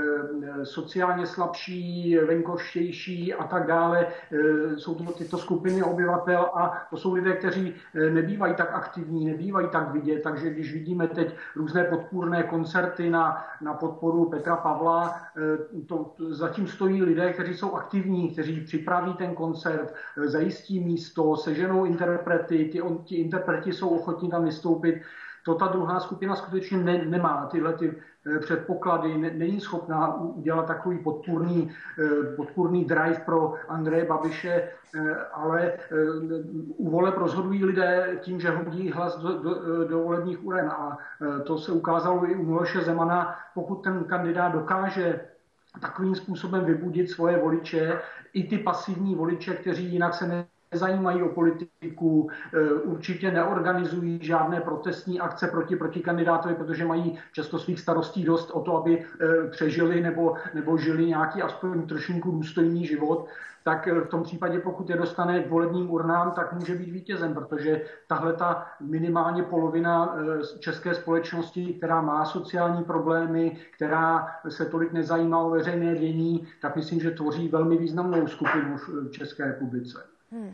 sociálně slabší, venkovštější a tak dále. Eh, jsou to tyto skupiny obyvatel a to jsou lidé, kteří eh, nebývají tak aktivní, nebývají tak vidět, takže když vidíme teď různé podpůrné koncerty na, na podporu Petra Pavla, to, to, zatím stojí lidé, kteří jsou aktivní, kteří připraví ten koncert, zajistí místo, seženou interprety, ty, on, ti interpreti jsou ochotní tam vystoupit to ta druhá skupina skutečně ne, nemá tyhle ty eh, předpoklady, ne, není schopná udělat takový podpůrný, eh, podpůrný drive pro Andreje Babiše, eh, ale u voleb rozhodují lidé tím, že hodí hlas do, do, do volebních uren. A to se ukázalo i u Miloše Zemana, pokud ten kandidát dokáže takovým způsobem vybudit svoje voliče, i ty pasivní voliče, kteří jinak se ne, nezajímají o politiku, eh, určitě neorganizují žádné protestní akce proti, kandidátovi, protože mají často svých starostí dost o to, aby eh, přežili nebo, nebo žili nějaký aspoň trošinku důstojný život, tak eh, v tom případě, pokud je dostane k volebním urnám, tak může být vítězem, protože tahle ta minimálně polovina české společnosti, která má sociální problémy, která se tolik nezajímá o veřejné dění, tak myslím, že tvoří velmi významnou skupinu v České republice. Hmm.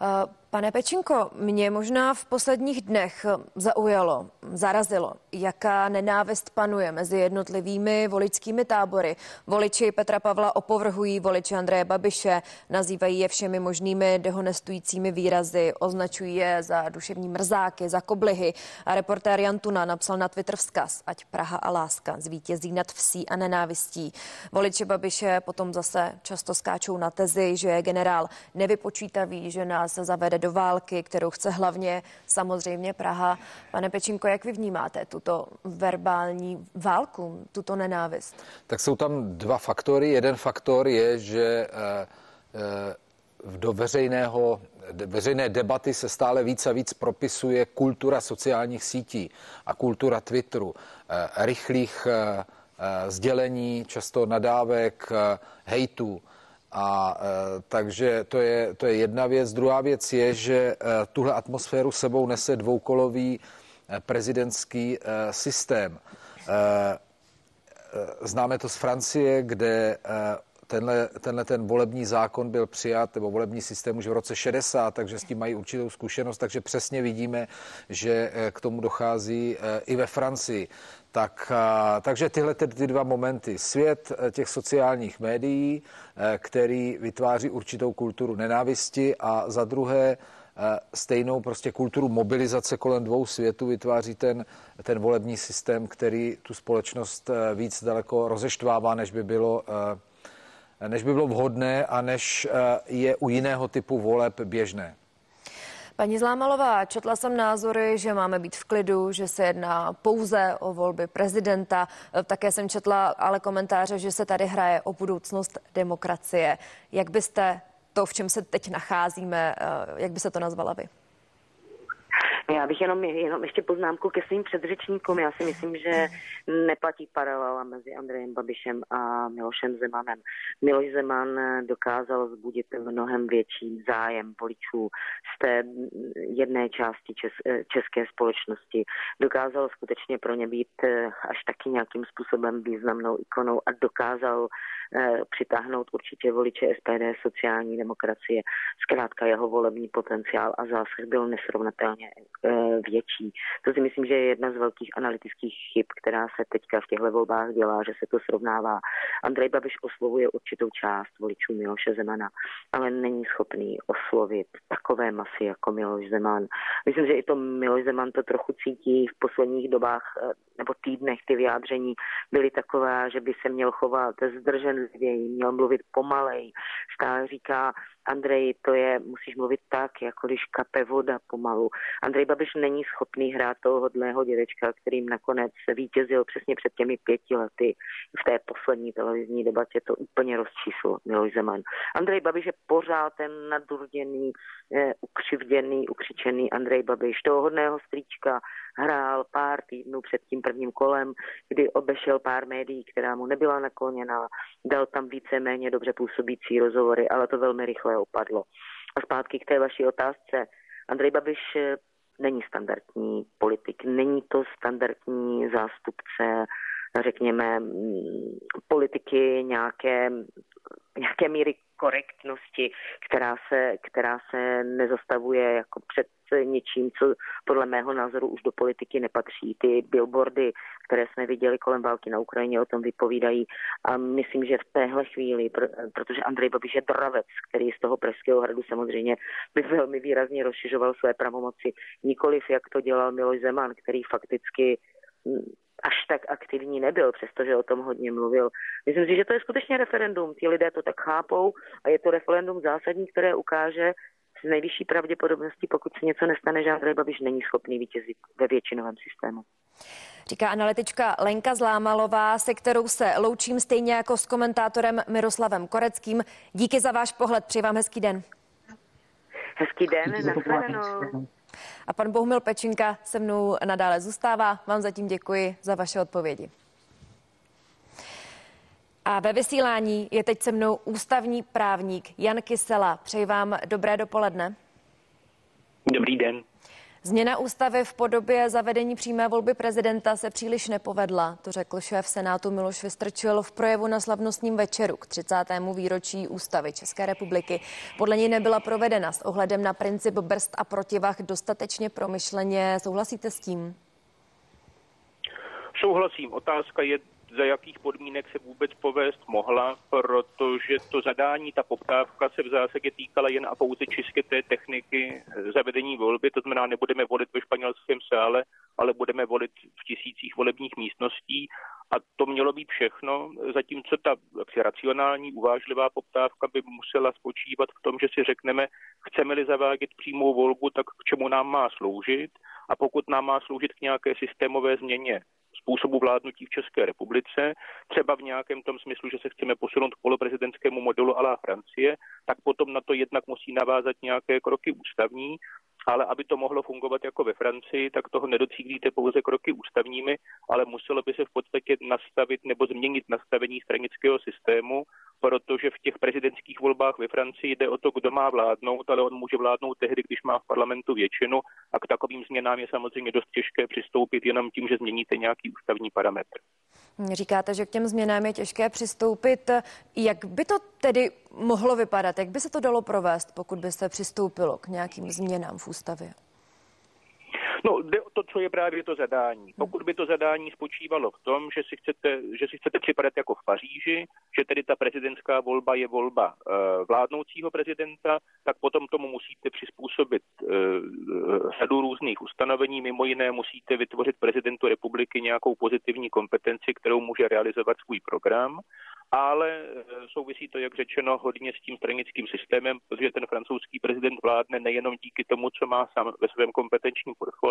Uh, pane Pečinko, mě možná v posledních dnech zaujalo, zarazilo, jaká nenávist panuje mezi jednotlivými voličskými tábory. Voliči Petra Pavla opovrhují voliči Andreje Babiše, nazývají je všemi možnými dehonestujícími výrazy, označují je za duševní mrzáky, za koblihy. A reportér Jan Tuna napsal na Twitter vzkaz, ať Praha a láska zvítězí nad vsí a nenávistí. Voliči Babiše potom zase často skáčou na tezi, že je generál nevypočítá ví, že nás zavede do války, kterou chce hlavně samozřejmě Praha. Pane Pečinko, jak vy vnímáte tuto verbální válku, tuto nenávist? Tak jsou tam dva faktory. Jeden faktor je, že eh, eh, do veřejného, veřejné debaty se stále víc a víc propisuje kultura sociálních sítí a kultura Twitteru, eh, rychlých sdělení, často nadávek, hejtu. A e, takže to je, to je jedna věc. Druhá věc je, že e, tuhle atmosféru sebou nese dvoukolový e, prezidentský e, systém. E, e, známe to z Francie, kde e, tenhle, tenhle ten volební zákon byl přijat, nebo volební systém už v roce 60, takže s tím mají určitou zkušenost, takže přesně vidíme, že e, k tomu dochází i ve Francii. Tak, takže tyhle ty, dva momenty. Svět eh, těch sociálních médií, eh, který vytváří určitou kulturu nenávisti a za druhé eh, stejnou prostě kulturu mobilizace kolem dvou světů vytváří ten, ten volební systém, který tu společnost víc daleko rozeštvává, než by bylo než by bylo vhodné a než je u jiného typu voleb běžné. Paní Zlámalová, četla jsem názory, že máme být v klidu, že se jedná pouze o volby prezidenta. Také jsem četla ale komentáře, že se tady hraje o budoucnost demokracie. Jak byste to, v čem se teď nacházíme, eh, jak by se to nazvala vy? Já bych jenom, jenom ještě poznámku ke svým předřečníkům. Já si myslím, že neplatí paralela mezi Andrejem Babišem a Milošem Zemanem. Miloš Zeman dokázal vzbudit mnohem větší zájem voličů z té jedné části čes, české společnosti. Dokázal skutečně pro ně být až taky nějakým způsobem významnou ikonou a dokázal Eh, přitáhnout určitě voliče SPD sociální demokracie. Zkrátka jeho volební potenciál a zásah byl nesrovnatelně eh, větší. To si myslím, že je jedna z velkých analytických chyb, která se teďka v těchto volbách dělá, že se to srovnává. Andrej Babiš oslovuje určitou část voličů Miloše Zemana, ale není schopný oslovit takové masy jako Miloš Zeman. Myslím, že i to Miloš Zeman to trochu cítí v posledních dobách eh, nebo týdnech ty vyjádření byly taková, že by se měl chovat zdrženlivěji, měl mluvit pomalej. Stále říká, Andrej, to je, musíš mluvit tak, jako když kape voda pomalu. Andrej Babiš není schopný hrát toho hodného dědečka, kterým nakonec vítězil přesně před těmi pěti lety v té poslední televizní debatě. To úplně rozčíslo Miloš Zeman. Andrej Babiš je pořád ten nadurděný, eh, ukřivděný, ukřičený Andrej Babiš, toho hodného stříčka, hrál pár týdnů před tím prvním kolem, kdy obešel pár médií, která mu nebyla nakloněná, dal tam více-méně dobře působící rozhovory, ale to velmi rychle opadlo. A zpátky k té vaší otázce. Andrej Babiš eh, není standardní politik, není to standardní zástupce, řekněme, mm, politiky nějaké, nějaké míry korektnosti, která se, která se nezastavuje jako před něčím, co podle mého názoru už do politiky nepatří. Ty billboardy, které jsme viděli kolem války na Ukrajině, o tom vypovídají a myslím, že v téhle chvíli, protože Andrej Babiš je dravec, který z toho Pražského hradu samozřejmě by velmi výrazně rozšiřoval své pravomoci, nikoliv jak to dělal Miloš Zeman, který fakticky až tak aktivní nebyl, přestože o tom hodně mluvil. Myslím si, že to je skutečně referendum. Ti lidé to tak chápou a je to referendum zásadní, které ukáže s nejvyšší pravděpodobností, pokud se něco nestane, že Andrej Babiš není schopný vítězit ve většinovém systému. Říká analytička Lenka Zlámalová, se kterou se loučím stejně jako s komentátorem Miroslavem Koreckým. Díky za váš pohled, přeji vám hezký den. Hezký den, nashledanou. A pan Bohumil Pečinka se mnou nadále zůstává. Vám zatím děkuji za vaše odpovědi. A ve vysílání je teď se mnou ústavní právník Jan Kysela. Přeji vám dobré dopoledne. Dobrý den. Změna ústavy v podobě zavedení přímé volby prezidenta se příliš nepovedla, to řekl šéf Senátu Miloš Vystrčil v projevu na slavnostním večeru k 30. výročí ústavy České republiky. Podle něj nebyla provedena s ohledem na princip brzd a protivah dostatečně promyšleně. Souhlasíte s tím? Souhlasím. Otázka je, za jakých podmínek se vůbec povést mohla, protože to zadání, ta poptávka se v zásadě týkala jen a pouze čistě té techniky zavedení volby, to znamená, nebudeme volit ve španělském sále, ale budeme volit v tisících volebních místností. A to mělo být všechno, zatímco ta jaksi, racionální, uvážlivá poptávka by musela spočívat v tom, že si řekneme, chceme-li zavádět přímou volbu, tak k čemu nám má sloužit? A pokud nám má sloužit k nějaké systémové změně způsobu vládnutí v České republice, třeba v nějakém tom smyslu, že se chceme posunout k poloprezidentskému modelu ala Francie, tak potom na to jednak musí navázat nějaké kroky ústavní, ale aby to mohlo fungovat jako ve Francii, tak toho nedocílíte pouze kroky ústavními, ale muselo by se v podstatě nastavit nebo změnit nastavení stranického systému, protože v těch prezidentských volbách ve Francii jde o to, kdo má vládnout, ale on může vládnout tehdy, když má v parlamentu většinu a k takovým změnám je samozřejmě dost těžké přistoupit jenom tím, že změníte nějaký ústavní parametr. Říkáte, že k těm změnám je těžké přistoupit. Jak by to tedy mohlo vypadat? Jak by se to dalo provést, pokud by se přistoupilo k nějakým změnám v? ústavě? No, jde o to, co je právě to zadání. Pokud by to zadání spočívalo v tom, že si chcete, že si chcete připadat jako v Paříži, že tedy ta prezidentská volba je volba uh, vládnoucího prezidenta, tak potom tomu musíte přizpůsobit uh, řadu různých ustanovení. Mimo jiné musíte vytvořit prezidentu republiky nějakou pozitivní kompetenci, kterou může realizovat svůj program ale eh, souvisí to, jak řečeno, hodně s tím stranickým systémem, protože ten francouzský prezident vládne nejenom díky tomu, co má sám ve svém kompetenčním portfoliu,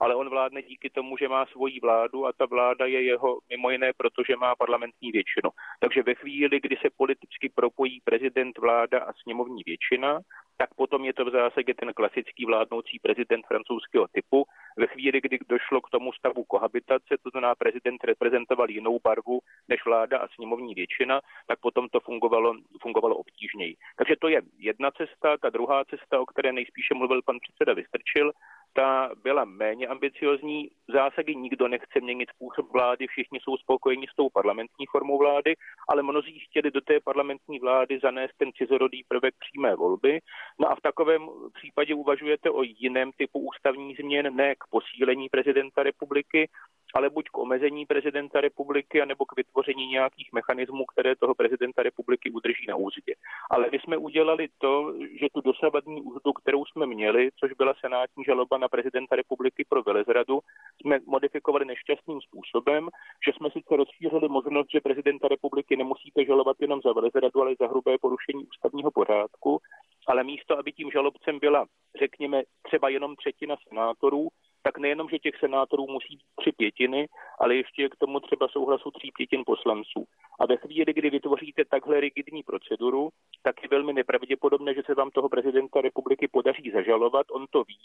ale on vládne díky tomu, že má svoji vládu a ta vláda je jeho mimo jiné, protože má parlamentní většinu. Takže ve chvíli, kdy se politicky propojí prezident, vláda a sněmovní většina, tak potom je to v zásadě ten klasický vládnoucí prezident francouzského typu. Ve chvíli, kdy došlo k tomu stavu kohabitace, to znamená prezident reprezentoval jinou barvu než vláda a sněmovní většina, tak potom to fungovalo, fungovalo obtížněji. Takže to je jedna cesta. Ta druhá cesta, o které nejspíše mluvil pan předseda Vystrčil, ta byla méně ambiciozní. V zásadě nikdo nechce měnit způsob vlády, všichni jsou spokojeni s tou parlamentní formou vlády, ale mnozí chtěli do té parlamentní vlády zanést ten cizorodý prvek přímé volby. No a v takovém případě uvažujete o jiném typu ústavní změn, ne k posílení prezidenta republiky, ale buď k omezení prezidenta republiky, anebo k vytvoření nějakých mechanismů, které toho prezidenta republiky udrží na úzdě. Ale my jsme udělali to, že tu dosavadní úzdu, kterou jsme měli, což byla senátní žaloba na prezidenta republiky pro velezradu, jsme modifikovali nešťastným způsobem, že jsme sice rozšířili možnost, že prezidenta republiky nemusíte žalovat jenom za velezradu, ale za hrubé porušení ústavního pořádku, ale místo, aby tím žalobcem byla, řekněme, třeba jenom třetina senátorů, tak nejenom, že těch senátorů musí být tři pětiny, ale ještě k tomu třeba souhlasu tří pětin poslanců. A ve chvíli, kdy vytvoříte takhle rigidní proceduru, tak je velmi nepravděpodobné, že se vám toho prezidenta republiky podaří zažalovat, on to ví.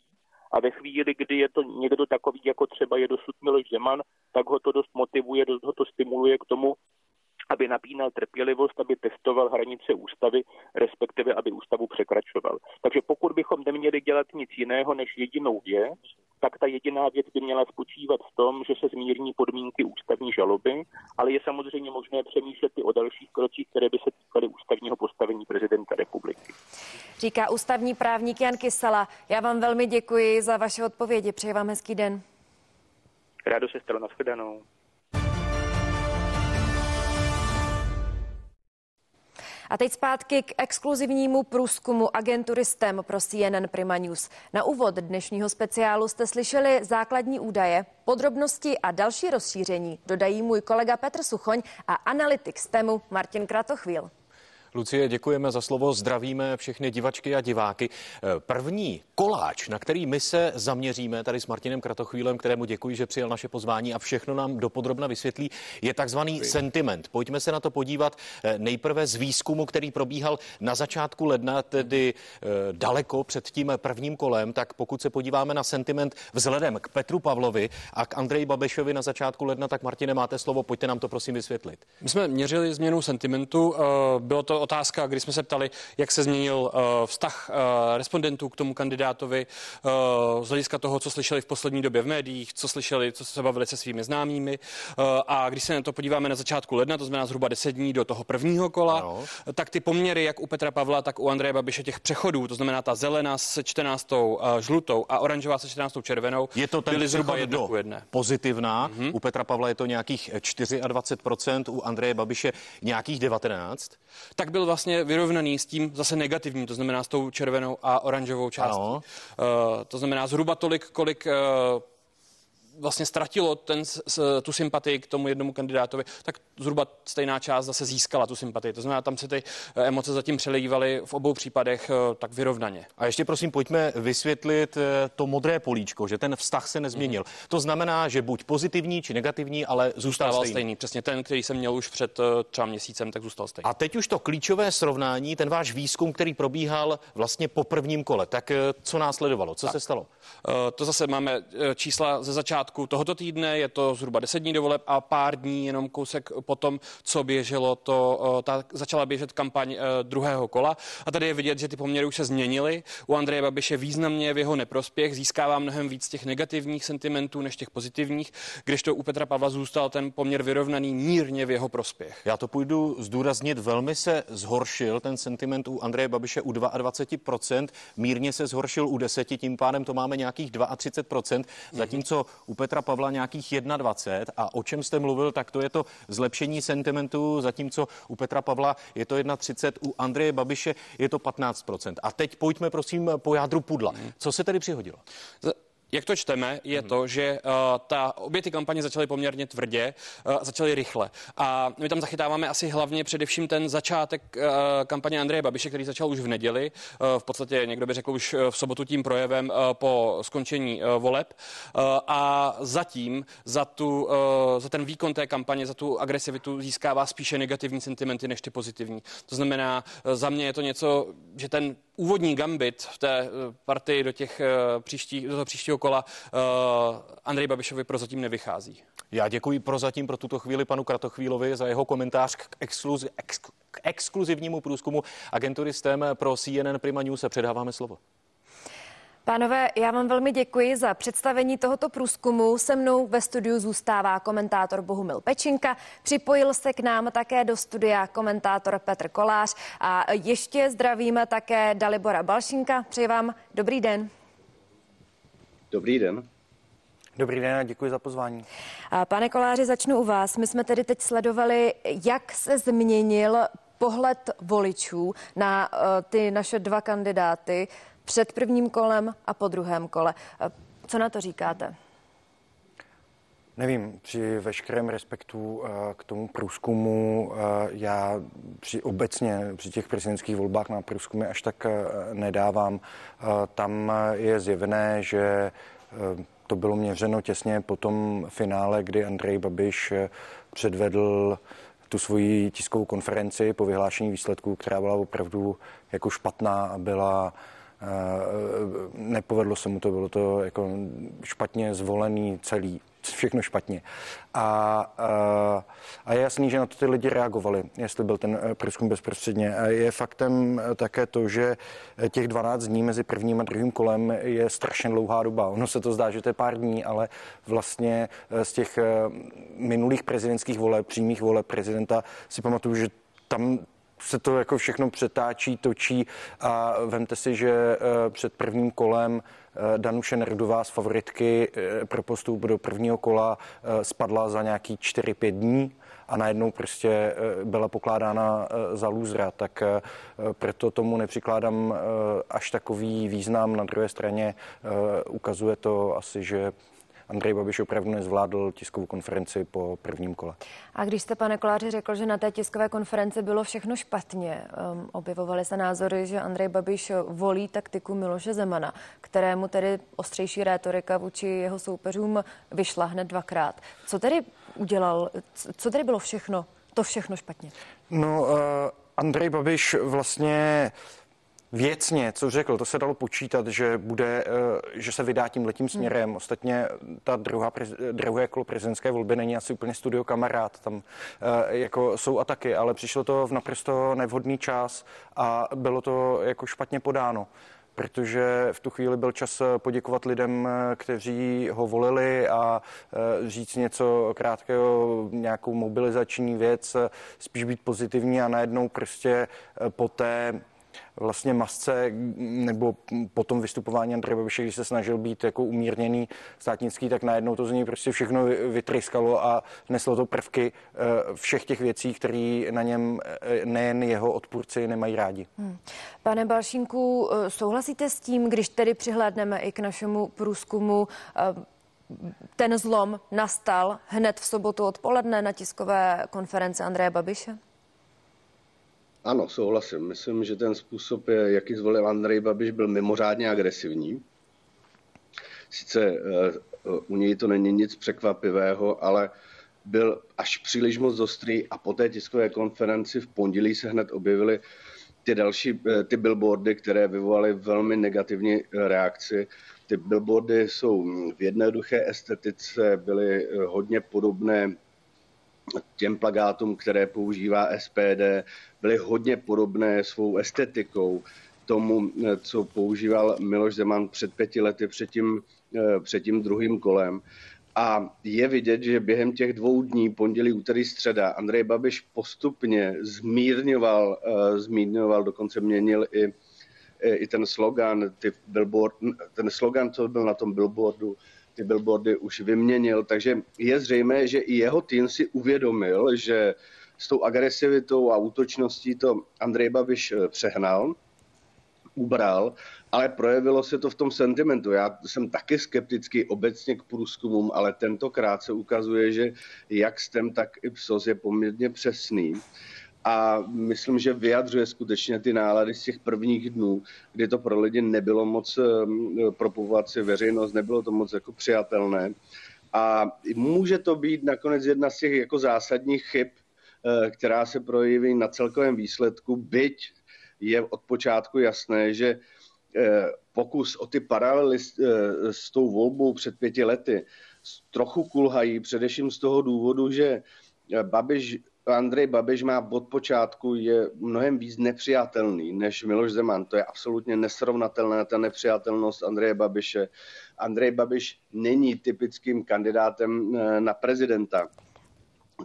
A ve chvíli, kdy je to někdo takový, jako třeba je dosud Miloš Zeman, tak ho to dost motivuje, dost ho to stimuluje k tomu, aby napínal trpělivost, aby testoval hranice ústavy, respektive aby ústavu překračoval. Takže pokud bychom neměli dělat nic jiného než jedinou věc, tak ta jediná věc by měla spočívat v tom, že se zmírní podmínky ústavní žaloby, ale je samozřejmě možné přemýšlet i o dalších krocích, které by se týkaly ústavního postavení prezidenta republiky. Říká ústavní právník Jan Kysela. Já vám velmi děkuji za vaše odpovědi. Přeji vám hezký den. Rádo se stalo. Nashledanou. A teď zpátky k exkluzivnímu průzkumu agentury STEM pro CNN Prima News. Na úvod dnešního speciálu jste slyšeli základní údaje, podrobnosti a další rozšíření dodají můj kolega Petr Suchoň a analytik STEMu Martin Kratochvíl. Lucie, děkujeme za slovo, zdravíme všechny divačky a diváky. Eh, první koláč, na který my se zaměříme tady s Martinem Kratochvílem, kterému děkuji, že přijel naše pozvání a všechno nám dopodrobna vysvětlí, je takzvaný sentiment. Pojďme se na to podívat eh, nejprve z výzkumu, který probíhal na začátku ledna, tedy eh, daleko před tím prvním kolem, tak pokud se podíváme na sentiment vzhledem k Petru Pavlovi a k Andreji Babešovi na začátku ledna, tak Martine, máte slovo, pojďte nám to prosím vysvětlit. My jsme měřili změnu sentimentu, bylo to otázka, kdy jsme se ptali, jak se změnil uh, vztah uh, respondentů k tomu kandidátovi uh, z hlediska toho, co slyšeli v poslední době v médiích, co slyšeli, co se bavili se svými známými. A když se na to podíváme na začátku ledna, to znamená zhruba 10 dní do toho prvního kola, no. tak ty poměry, jak u Petra Pavla, tak u Andreje Babiše těch přechodů, to znamená ta zelená se 14. Uh, žlutou a oranžová se 14. červenou, je to ten byly zhruba jedno jedné. Pozitivná. Mm-hmm. U Petra Pavla je to nějakých 24%, u Andreje Babiše nějakých 19. Tak byl vlastně vyrovnaný s tím zase negativním, to znamená s tou červenou a oranžovou částí. Uh, to znamená zhruba tolik, kolik uh, vlastně ztratilo ten, tu sympatii k tomu jednomu kandidátovi, tak zhruba stejná část zase získala tu sympatii. To znamená, tam se ty eh, emoce zatím přelívaly v obou případech eh, tak vyrovnaně. A ještě prosím, pojďme vysvětlit eh, to modré políčko, že ten vztah se nezměnil. Mm-hmm. To znamená, že buď pozitivní či negativní, ale zůstal stejný. stejný. Přesně ten, který jsem měl už před třeba měsícem, tak zůstal stejný. A teď už to klíčové srovnání, ten váš výzkum, který probíhal vlastně po prvním kole. Tak co následovalo? Co tak. se stalo? To zase máme čísla ze začátku začátku tohoto týdne, je to zhruba 10 dní dovoleb a pár dní, jenom kousek potom, co běželo to, ta, začala běžet kampaň e, druhého kola. A tady je vidět, že ty poměry už se změnily. U Andreje Babiše významně v jeho neprospěch získává mnohem víc těch negativních sentimentů než těch pozitivních, když to u Petra Pavla zůstal ten poměr vyrovnaný mírně v jeho prospěch. Já to půjdu zdůraznit, velmi se zhoršil ten sentiment u Andreje Babiše u 22%, mírně se zhoršil u 10, tím pádem to máme nějakých 32%, zatímco u Petra Pavla nějakých 21 a o čem jste mluvil, tak to je to zlepšení sentimentu, zatímco u Petra Pavla je to 31, u Andreje Babiše je to 15% A teď pojďme prosím po jádru pudla. Co se tedy přihodilo? Jak to čteme, je hmm. to, že uh, ta, obě ty kampaně začaly poměrně tvrdě, uh, začaly rychle. A my tam zachytáváme asi hlavně především ten začátek uh, kampaně Andreje Babiše, který začal už v neděli, uh, v podstatě někdo by řekl už v sobotu tím projevem uh, po skončení uh, voleb. Uh, a zatím za, tu, uh, za ten výkon té kampaně, za tu agresivitu získává spíše negativní sentimenty než ty pozitivní. To znamená, uh, za mě je to něco, že ten úvodní gambit v té uh, partii do těch uh, příštích, do toho příštího kola uh, Andrej Babišovi prozatím nevychází. Já děkuji prozatím pro tuto chvíli panu Kratochvílovi za jeho komentář k, exkluzi, ex, k exkluzivnímu průzkumu agentury STEM pro CNN Prima News. Předáváme slovo. Pánové, já vám velmi děkuji za představení tohoto průzkumu. Se mnou ve studiu zůstává komentátor Bohumil Pečinka. Připojil se k nám také do studia komentátor Petr Kolář a ještě zdravíme také Dalibora Balšinka. Přeji vám dobrý den. Dobrý den. Dobrý den a děkuji za pozvání. Pane Koláři, začnu u vás. My jsme tedy teď sledovali, jak se změnil pohled voličů na uh, ty naše dva kandidáty před prvním kolem a po druhém kole. Uh, co na to říkáte? Nevím, při veškerém respektu uh, k tomu průzkumu já při obecně při těch prezidentských volbách na průzkumy až tak nedávám. Tam je zjevné, že to bylo měřeno těsně po tom finále, kdy Andrej Babiš předvedl tu svoji tiskovou konferenci po vyhlášení výsledků, která byla opravdu jako špatná a byla nepovedlo se mu to, bylo to jako špatně zvolený celý všechno špatně. A, a, a je jasný, že na to ty lidi reagovali, jestli byl ten eh, průzkum bezprostředně. A je faktem eh, také to, že eh, těch 12 dní mezi prvním a druhým kolem je strašně dlouhá doba. Ono se to zdá, že to je pár dní, ale vlastně z těch minulých prezidentských voleb, přímých voleb prezidenta si pamatuju, že tam se to jako všechno přetáčí, točí a vemte si, že před prvním kolem Eh, Danuše Nerudová z favoritky eh, pro postup do prvního kola eh, spadla za nějaký 4-5 dní a najednou prostě byla pokládána za lůzra, tak proto tomu nepřikládám až takový význam. Na druhé straně ukazuje to asi, že Andrej Babiš opravdu nezvládl tiskovou konferenci po prvním kole. A když jste, pane Koláři, řekl, že na té tiskové konferenci bylo všechno špatně, um, objevovaly se názory, že Andrej Babiš volí taktiku Miloše Zemana, kterému tedy ostřejší rétorika vůči jeho soupeřům vyšla hned dvakrát. Co tedy udělal, co tedy bylo všechno, to všechno špatně? No, uh, Andrej Babiš vlastně Věcně, co řekl, to se dalo počítat, že bude, eh, že se vydá tím letím směrem. Ostatně ta druhá, druhé kolo prezidentské volby není asi úplně studio kamarád, tam eh, jako jsou ataky, ale přišlo to v naprosto nevhodný čas a bylo to jako špatně podáno protože v tu chvíli byl čas poděkovat lidem, kteří ho volili a eh, říct něco krátkého, nějakou mobilizační věc, spíš být pozitivní a najednou prostě poté vlastně masce nebo po tom vystupování Andreje Babiše, když se snažil být jako umírněný státnický, tak najednou to z něj prostě všechno vytryskalo a neslo to prvky eh, všech těch věcí, které na něm eh, nejen jeho odpůrci nemají rádi. Hmm. Pane Balšínku, eh, souhlasíte s tím, když tedy přihlédneme i k našemu průzkumu, ten zlom nastal hned v sobotu odpoledne na tiskové konference Andreje Babiše? Ano, souhlasím. Myslím, že ten způsob, jaký zvolil Andrej Babiš, byl mimořádně agresivní. Sice uh, u něj to není nic překvapivého, ale byl až příliš moc ostrý a po té tiskové konferenci v pondělí se hned objevily ty další, eh, ty billboardy, které vyvolaly velmi negativní reakci. Ty billboardy jsou v jednoduché estetice, byly hodně podobné těm plagátům, které používá SPD, byly hodně podobné svou estetikou tomu, co používal Miloš Zeman před pěti lety před tím, eh, před tím druhým kolem. A je vidět, že během těch dvou dní, pondělí, úterý, středa, Andrej Babiš postupně zmírňoval, uh, zmírňoval dokonce měnil i, i ten slogan, ty billboard, ten slogan, co byl na tom billboardu, ty billboardy už vyměnil, takže je zřejmé, že i jeho tým si uvědomil, že s tou agresivitou a útočností to Andrej Babiš eh, přehnal, ubral, ale projevilo se to v tom sentimentu. Já jsem taky skeptický obecně k průzkumům, ale tentokrát se ukazuje, že jak STEM, tak i PSOS je poměrně přesný a myslím, že vyjadřuje skutečně ty nálady z těch prvních dnů, kdy to pro lidi nebylo moc, eh, pro populaci veřejnost nebylo to moc jako přijatelné. A může to být nakonec jedna z těch jako zásadních chyb, eh, která se projeví na celkovém výsledku, byť je od počátku jasné, že eh, pokus o ty paralely s tou volbou před pěti lety trochu kulhají, především z toho důvodu, že Babiš Andrej Babiš má od počátku je mnohem víc nepřijatelný než Miloš Zeman. To je absolutně nesrovnatelná ta nepřijatelnost Andreje Babiše. Andrej Babiš není typickým kandidátem eh, na prezidenta.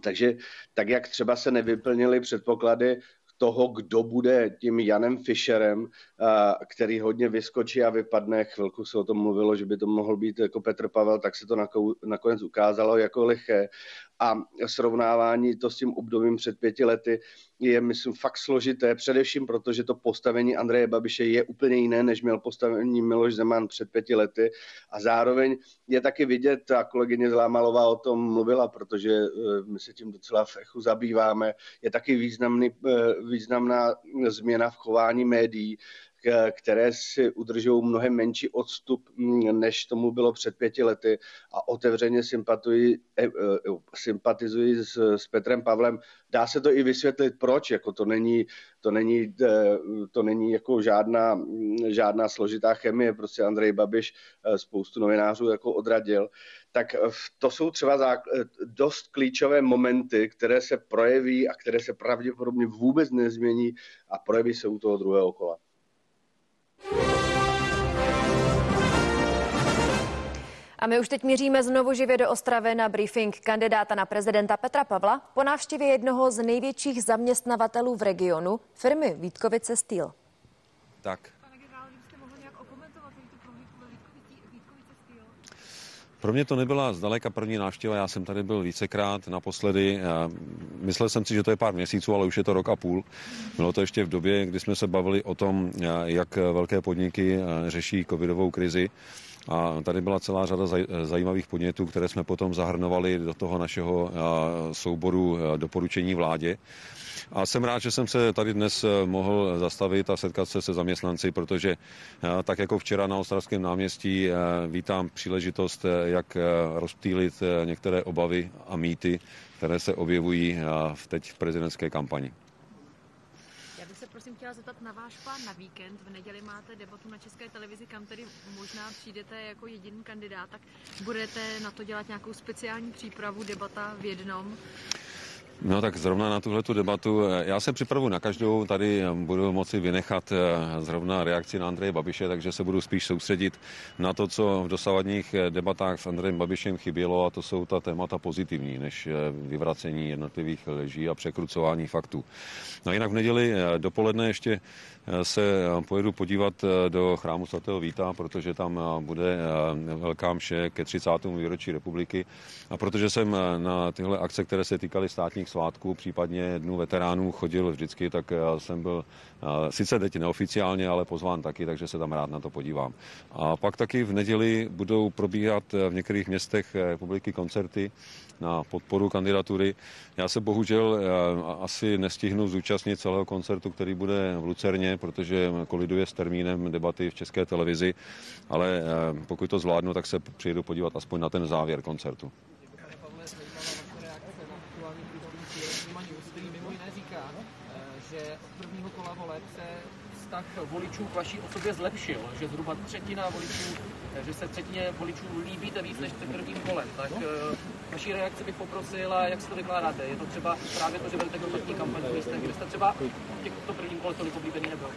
Takže tak, jak třeba se nevyplnily předpoklady toho, kdo bude tím Janem Fischerem, který hodně vyskočí a vypadne. Chvilku se o tom mluvilo, že by to mohl být jako Petr Pavel, tak se to nakonec ukázalo jako liché a srovnávání to s tím obdobím před pěti lety je, myslím, fakt složité, především proto, že to postavení Andreje Babiše je úplně jiné, než měl postavení Miloš Zeman před pěti lety. A zároveň je taky vidět, a kolegyně Zlámalová o tom mluvila, protože eh, my se tím docela v echu zabýváme, je taky významný, eh, významná změna v chování médií, které si udržují mnohem menší odstup, mm, než tomu bylo před pěti lety a otevřeně sympatizují, eh, eh, sympatizují s, s Petrem Pavlem. Dá se to i vysvětlit, proč, jako to není, to není, eh, to není jako žádná, mm, žádná složitá chemie, prostě Andrej Babiš spoustu novinářů jako odradil, tak to jsou třeba dost klíčové momenty, které se projeví a které se pravděpodobně vůbec nezmění a projeví se u toho druhého kola. A my už teď míříme znovu živě do Ostravy na briefing kandidáta na prezidenta Petra Pavla po návštěvě jednoho z největších zaměstnavatelů v regionu, firmy Vítkovice Steel. Tak, Pro mě to nebyla zdaleka první návštěva, já jsem tady byl vícekrát naposledy. Myslel jsem si, že to je pár měsíců, ale už je to rok a půl. Bylo to ještě v době, kdy jsme se bavili o tom, jak velké podniky řeší covidovou krizi. A tady byla celá řada zajímavých podnětů, které jsme potom zahrnovali do toho našeho souboru doporučení vládě. A jsem rád, že jsem se tady dnes eh, mohl zastavit a setkat se se zaměstnanci, protože eh, tak jako včera na Ostravském náměstí eh, vítám příležitost, jak rozptýlit některé obavy a mýty, které se objevují v teď v prezidentské kampani. Chtěla zeptat na váš plán na víkend. V neděli máte debatu na České televizi, kam tedy možná přijdete jako jediný kandidát. Tak budete na to dělat nějakou speciální přípravu, debata v jednom? No tak zrovna na tuhle debatu, eh, já se připravu na každou, tady eh, budu moci vynechat eh, zrovna reakci na Andreje Babiše, takže se budu spíš soustředit na to, co v dosavadních debatách s Andrejem Babišem chybělo a to jsou ta témata pozitivní, než vyvracení jednotlivých leží a překrucování faktů. No jinak v neděli dopoledne ještě se pojedu podívat do chrámu svatého Víta, protože tam bude velká mše ke 30. výročí republiky a protože jsem na tyhle akce, které se týkaly státních svátků, případně dnů veteránů chodil vždycky, tak já jsem byl sice teď neoficiálně, ale pozván taky, takže se tam rád na to podívám. A pak taky v neděli budou probíhat v některých městech republiky koncerty na podporu kandidatury. Já se bohužel asi nestihnu zúčastnit celého koncertu, který bude v Lucerně, protože koliduje s termínem debaty v české televizi, ale pokud to zvládnu, tak se přijedu podívat aspoň na ten závěr koncertu. Vztah voličů k vaší osobě zlepšil, že zhruba třetina voličů, že se třetině voličů líbíte víc než před prvním kolem. Tak no. Eh, vaší reakci bych poprosil, a jak si to vykládáte? Je to třeba právě to, že vedete kontaktní kampaň, jste, kdy jste třeba v těchto prvním kole tolik oblíbený nebyl?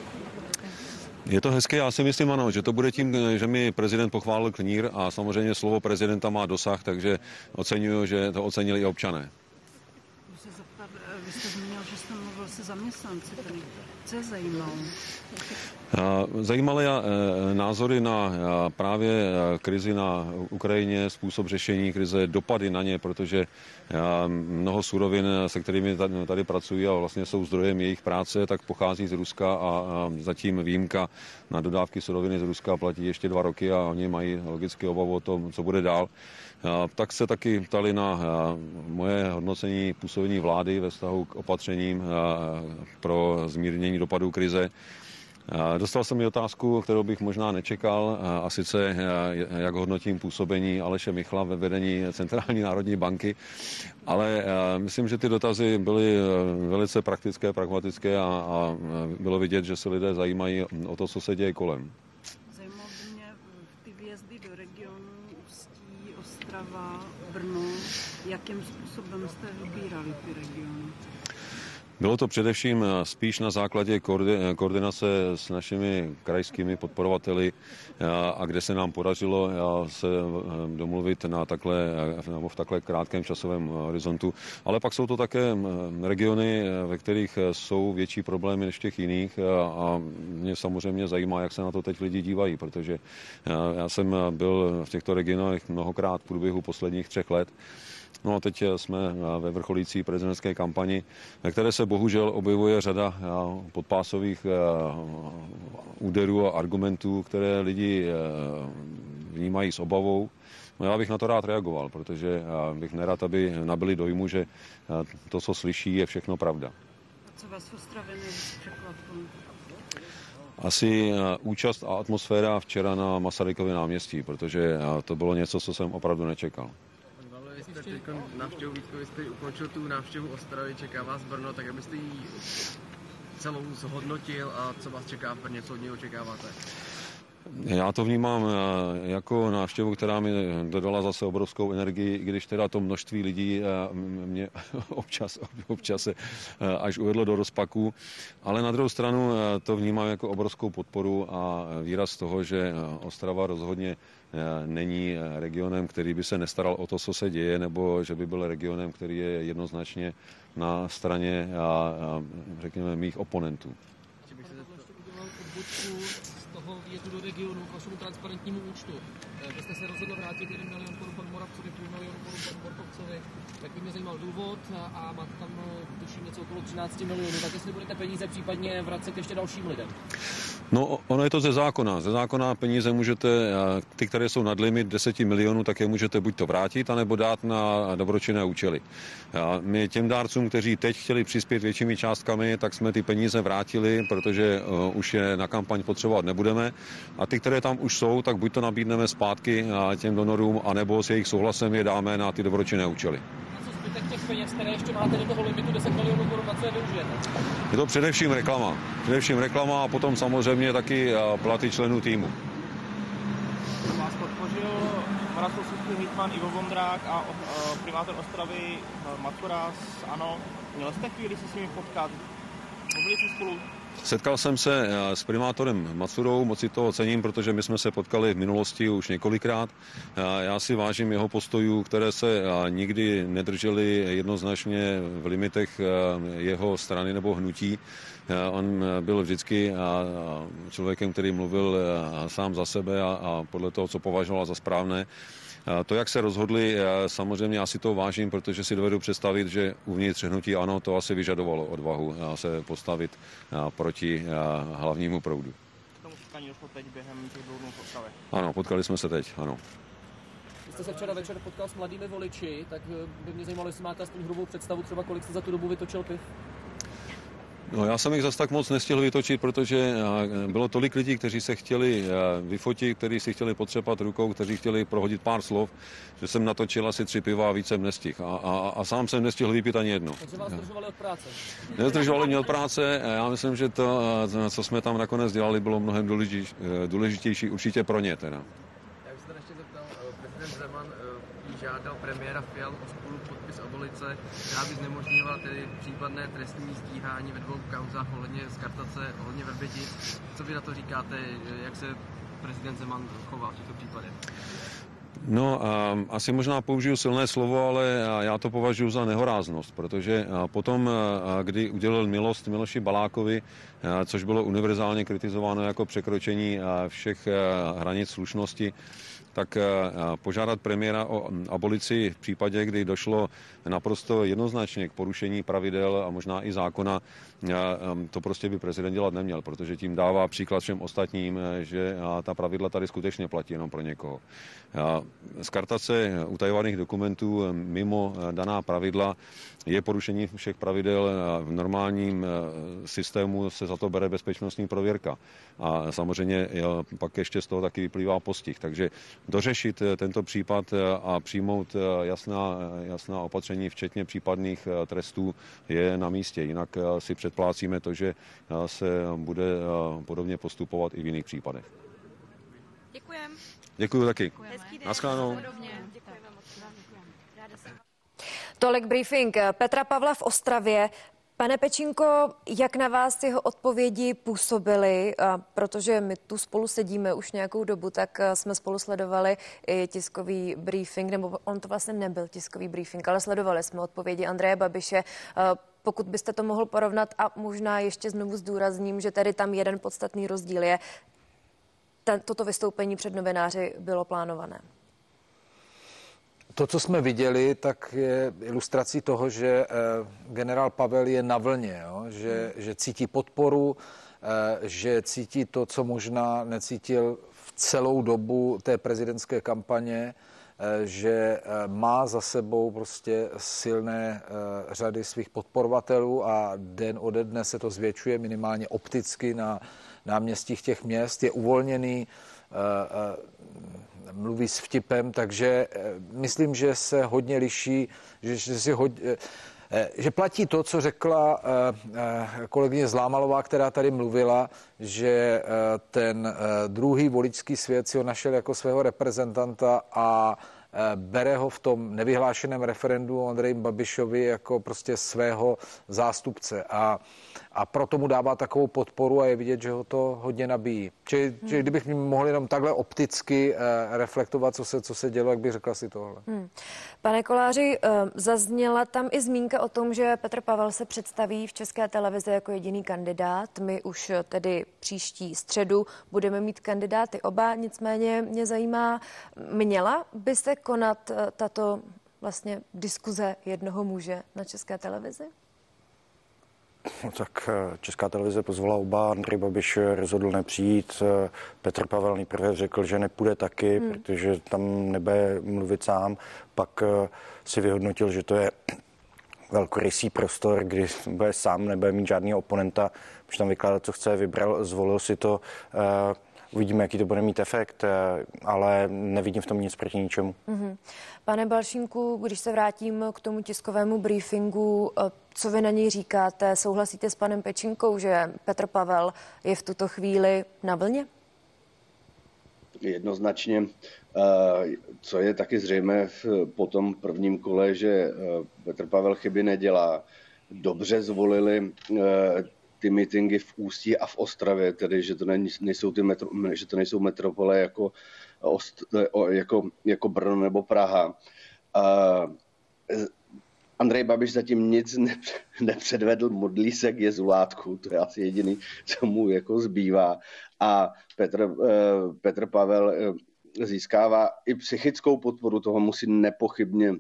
Je to hezké, já si myslím ano, že to bude tím, že mi prezident pochválil knír a samozřejmě slovo prezidenta má dosah, takže oceňuju, že to ocenili i občané. Vy jste zmínil, že jste mluvil se zaměstnanci, co je zajímalo? Zajímaly e, názory na právě e, krizi na Ukrajině, způsob řešení krize, dopady na ně, protože mnoho surovin, se kterými tady pracují a vlastně jsou zdrojem jejich práce, tak pochází z Ruska a zatím výjimka na dodávky suroviny z Ruska platí ještě dva roky a oni mají logicky obavu o tom, co bude dál. Tak se taky ptali na moje hodnocení působení vlády ve vztahu k opatřením pro zmírnění dopadů krize. Dostal jsem mi otázku, kterou bych možná nečekal, a sice jak hodnotím působení Aleše Michla ve vedení Centrální národní banky, ale myslím, že ty dotazy byly velice praktické, pragmatické a, a bylo vidět, že se lidé zajímají o to, co se děje kolem. Zajímalo by mě ty výjezdy do regionu Ústí, Ostrava, Brno, jakým způsobem jste vybírali ty regiony? Bylo to především eh, spíš na základě eh, koordinace s našimi krajskými podporovateli eh, a kde se nám podařilo se domluvit na takhle, nebo v takhle krátkém časovém horizontu. Ale pak jsou to také regiony, ve kterých jsou větší problémy než v těch jiných a mě samozřejmě zajímá, jak se na to teď lidi dívají, protože já jsem byl v těchto regionech mnohokrát v průběhu posledních třech let No a teď eh, jsme eh, ve vrcholící prezidentské kampani, ve které se bohužel objevuje řada eh, podpásových úderů a argumentů, které lidi vnímají s obavou. No já bych na to rád reagoval, protože bych nerad, aby nabili dojmu, že to, co slyší, je všechno pravda. A co vás překvapilo? Asi účast a atmosféra včera na Masarykově náměstí, protože to bylo něco, co jsem opravdu nečekal jste teď návštěvu Vítko, vy jste ukončil tu návštěvu Ostravy, čeká vás Brno, tak abyste ji celou zhodnotil a co vás čeká v Brně, co od něj očekáváte? Já to vnímám eh, jako návštěvu, která mi dodala zase obrovskou energii, když teda to množství lidí eh, mě občas, občas eh, až uvedlo do rozpaku, ale na druhou stranu to vnímám jako obrovskou podporu a výraz toho, že Ostrava rozhodně není regionem, který by se nestaral o to, co se děje, nebo že by byl regionem, který je jednoznačně na straně, řekněme, mých oponentů výjezdu do regionu k vašemu transparentnímu účtu. Eh, vy jste se rozhodl vrátit 1 milion korun panu Moravcovi, půl milionu korun panu Borkovcovi. Tak by mě zajímal důvod a máte tam eh, tuším něco okolo 13 milionů. Tak jestli budete peníze případně vracet ještě dalším lidem? No, ono je to ze zákona. Ze zákona peníze můžete, eh, ty, které jsou nad limit 10 milionů, tak je můžete buď to vrátit, anebo dát na dobročinné účely. A my těm dárcům, kteří teď chtěli přispět většími částkami, tak jsme ty peníze vrátili, protože uh, už je na kampaň potřebovat nebudeme. A ty, které tam už jsou, tak buď to nabídneme zpátky těm donorům, anebo s jejich souhlasem je dáme na ty dobročinné účely. A co zbytek těch peněz, které ještě máte do toho limitu 10 milionů korun, na co je využijete? Je to především reklama. Především reklama a potom samozřejmě taky eh, platy členů týmu. Vás podpořil Moravskoslezský hejtman Ivo Vondrák a uh, primátor Ostravy Matura z ANO. Měl jste chvíli se s nimi potkat? Mluvili jste spolu? Setkal jsem se eh, s primátorem Macurou, moc si toho cením, protože my jsme se potkali v minulosti už několikrát. Eh, Já si vážím jeho postojů, které se eh, nikdy nedržely jednoznačně v limitech jeho strany nebo hnutí. On byl vždycky člověkem, který mluvil sám za sebe a podle toho, co považoval za správné. To, jak se rozhodli, samozřejmě já si to vážím, protože si dovedu představit, že uvnitř hnutí ano, to asi vyžadovalo odvahu se postavit proti hlavnímu proudu. K tomu setkání došlo teď během těch dvou dnů Ostravě. Ano, potkali jsme se teď, ano. Vy jste se včera večer potkal s mladými voliči, tak eh, by mě zajímalo, jestli máte aspoň hrubou představu, třeba kolik jste za tu dobu vytočil piv. No, já jsem jich zas tak moc nestihl vytočit, protože eh, bylo tolik lidí, kteří se chtěli eh, vyfotit, kteří si chtěli potřepat rukou, kteří chtěli prohodit pár slov, že jsem natočil asi tři piva a víc jsem nestihl. A, a, a sám jsem nestihl vypít ani jedno. Takže vás zdržovali od práce. Nezdržovali mě od práce. a Já myslím, že to, eh, co jsme tam nakonec dělali, bylo mnohem důležitější, důležitější určitě pro ně. Teda. Já bych se ještě zeptal, prezident Zeman eh, žádal premiéra podpis která by znemožňovala tedy případné trestní stíhání ve dvou kauzách ohledně skartace, ohledně Vrběti. Co vy na to říkáte, jak se prezident Zeman chová v těchto případech? No, asi možná použiju silné slovo, ale já to považuji za nehoráznost, protože potom, kdy udělil milost Miloši Balákovi, což bylo univerzálně kritizováno jako překročení všech hranic slušnosti, tak požádat premiéra o abolici v případě, kdy došlo naprosto jednoznačně k porušení pravidel a možná i zákona, to prostě by prezident dělat neměl, protože tím dává příklad všem ostatním, že ta pravidla tady skutečně platí jenom pro někoho. Skartace utajovaných dokumentů mimo daná pravidla je porušení všech pravidel. V normálním systému se za to bere bezpečnostní prověrka. A samozřejmě pak ještě z toho taky vyplývá postih. Takže dořešit tento případ a přijmout jasná, jasná opatření, včetně případných trestů, je na místě. Jinak si předplácíme to, že se bude podobně postupovat i v jiných případech. Děkujem. Děkuji taky. Naschledanou. Tolik briefing Petra Pavla v Ostravě. Pane Pečínko, jak na vás jeho odpovědi působily? Protože my tu spolu sedíme už nějakou dobu, tak jsme spolu sledovali i tiskový briefing, nebo on to vlastně nebyl tiskový briefing, ale sledovali jsme odpovědi Andreje Babiše. Pokud byste to mohl porovnat a možná ještě znovu zdůrazním, že tady tam jeden podstatný rozdíl je, toto vystoupení před novináři bylo plánované. To, co jsme viděli, tak je ilustrací toho, že eh, generál Pavel je na vlně, jo? Že, že cítí podporu, eh, že cítí to, co možná necítil v celou dobu té prezidentské kampaně, eh, že má za sebou prostě silné řady svých podporovatelů a den ode dne se to zvětšuje minimálně opticky na náměstích těch měst, je uvolněný, mluví s vtipem, takže myslím, že se hodně liší, že, že si hodně, že platí to, co řekla kolegyně Zlámalová, která tady mluvila, že ten druhý voličský svět si ho našel jako svého reprezentanta a bere ho v tom nevyhlášeném referendu o Andreji Babišovi jako prostě svého zástupce. A a proto mu dává takovou podporu a je vidět, že ho to hodně nabíjí. Čili, hmm. čili kdybych mohl jenom takhle opticky uh, reflektovat, co se, co se dělo, jak bych řekla si tohle. Hmm. Pane Koláři, uh, zazněla tam i zmínka o tom, že Petr Pavel se představí v České televizi jako jediný kandidát. My už tedy příští středu budeme mít kandidáty oba, nicméně mě zajímá, měla by se konat tato vlastně diskuze jednoho muže na České televizi? No, tak eh, Česká televize pozvala oba, Andrej Babiš rozhodl nepřijít, eh, Petr Pavel nejprve řekl, že nepůjde taky, hmm. protože tam nebude mluvit sám, pak eh, si vyhodnotil, že to je velkorysý prostor, kdy bude sám, nebude mít žádného oponenta, může tam vykládat, co chce, vybral, zvolil si to. Uvidíme, jaký to bude mít efekt, eh, ale nevidím v tom nic proti ničemu. Mm-hmm. Pane Balšínku, když se vrátím k tomu tiskovému briefingu, eh, co vy na něj říkáte? Souhlasíte s panem Pečinkou, že Petr Pavel je v tuto chvíli na vlně? Jednoznačně, eh, co je taky zřejmé v, po tom prvním kole, že Petr Pavel chyby nedělá. Dobře zvolili ty mítingy v Ústí a v Ostravě, tedy že to nejsou, ty metro, že to nejsou metropole jako, jako, jako Brno nebo Praha. A Andrej Babiš zatím nic nepředvedl, modlí se k jezulátku, to je asi jediný, co mu jako zbývá. A Petr, eh, Petr Pavel eh, získává i psychickou podporu, toho musí nepochybně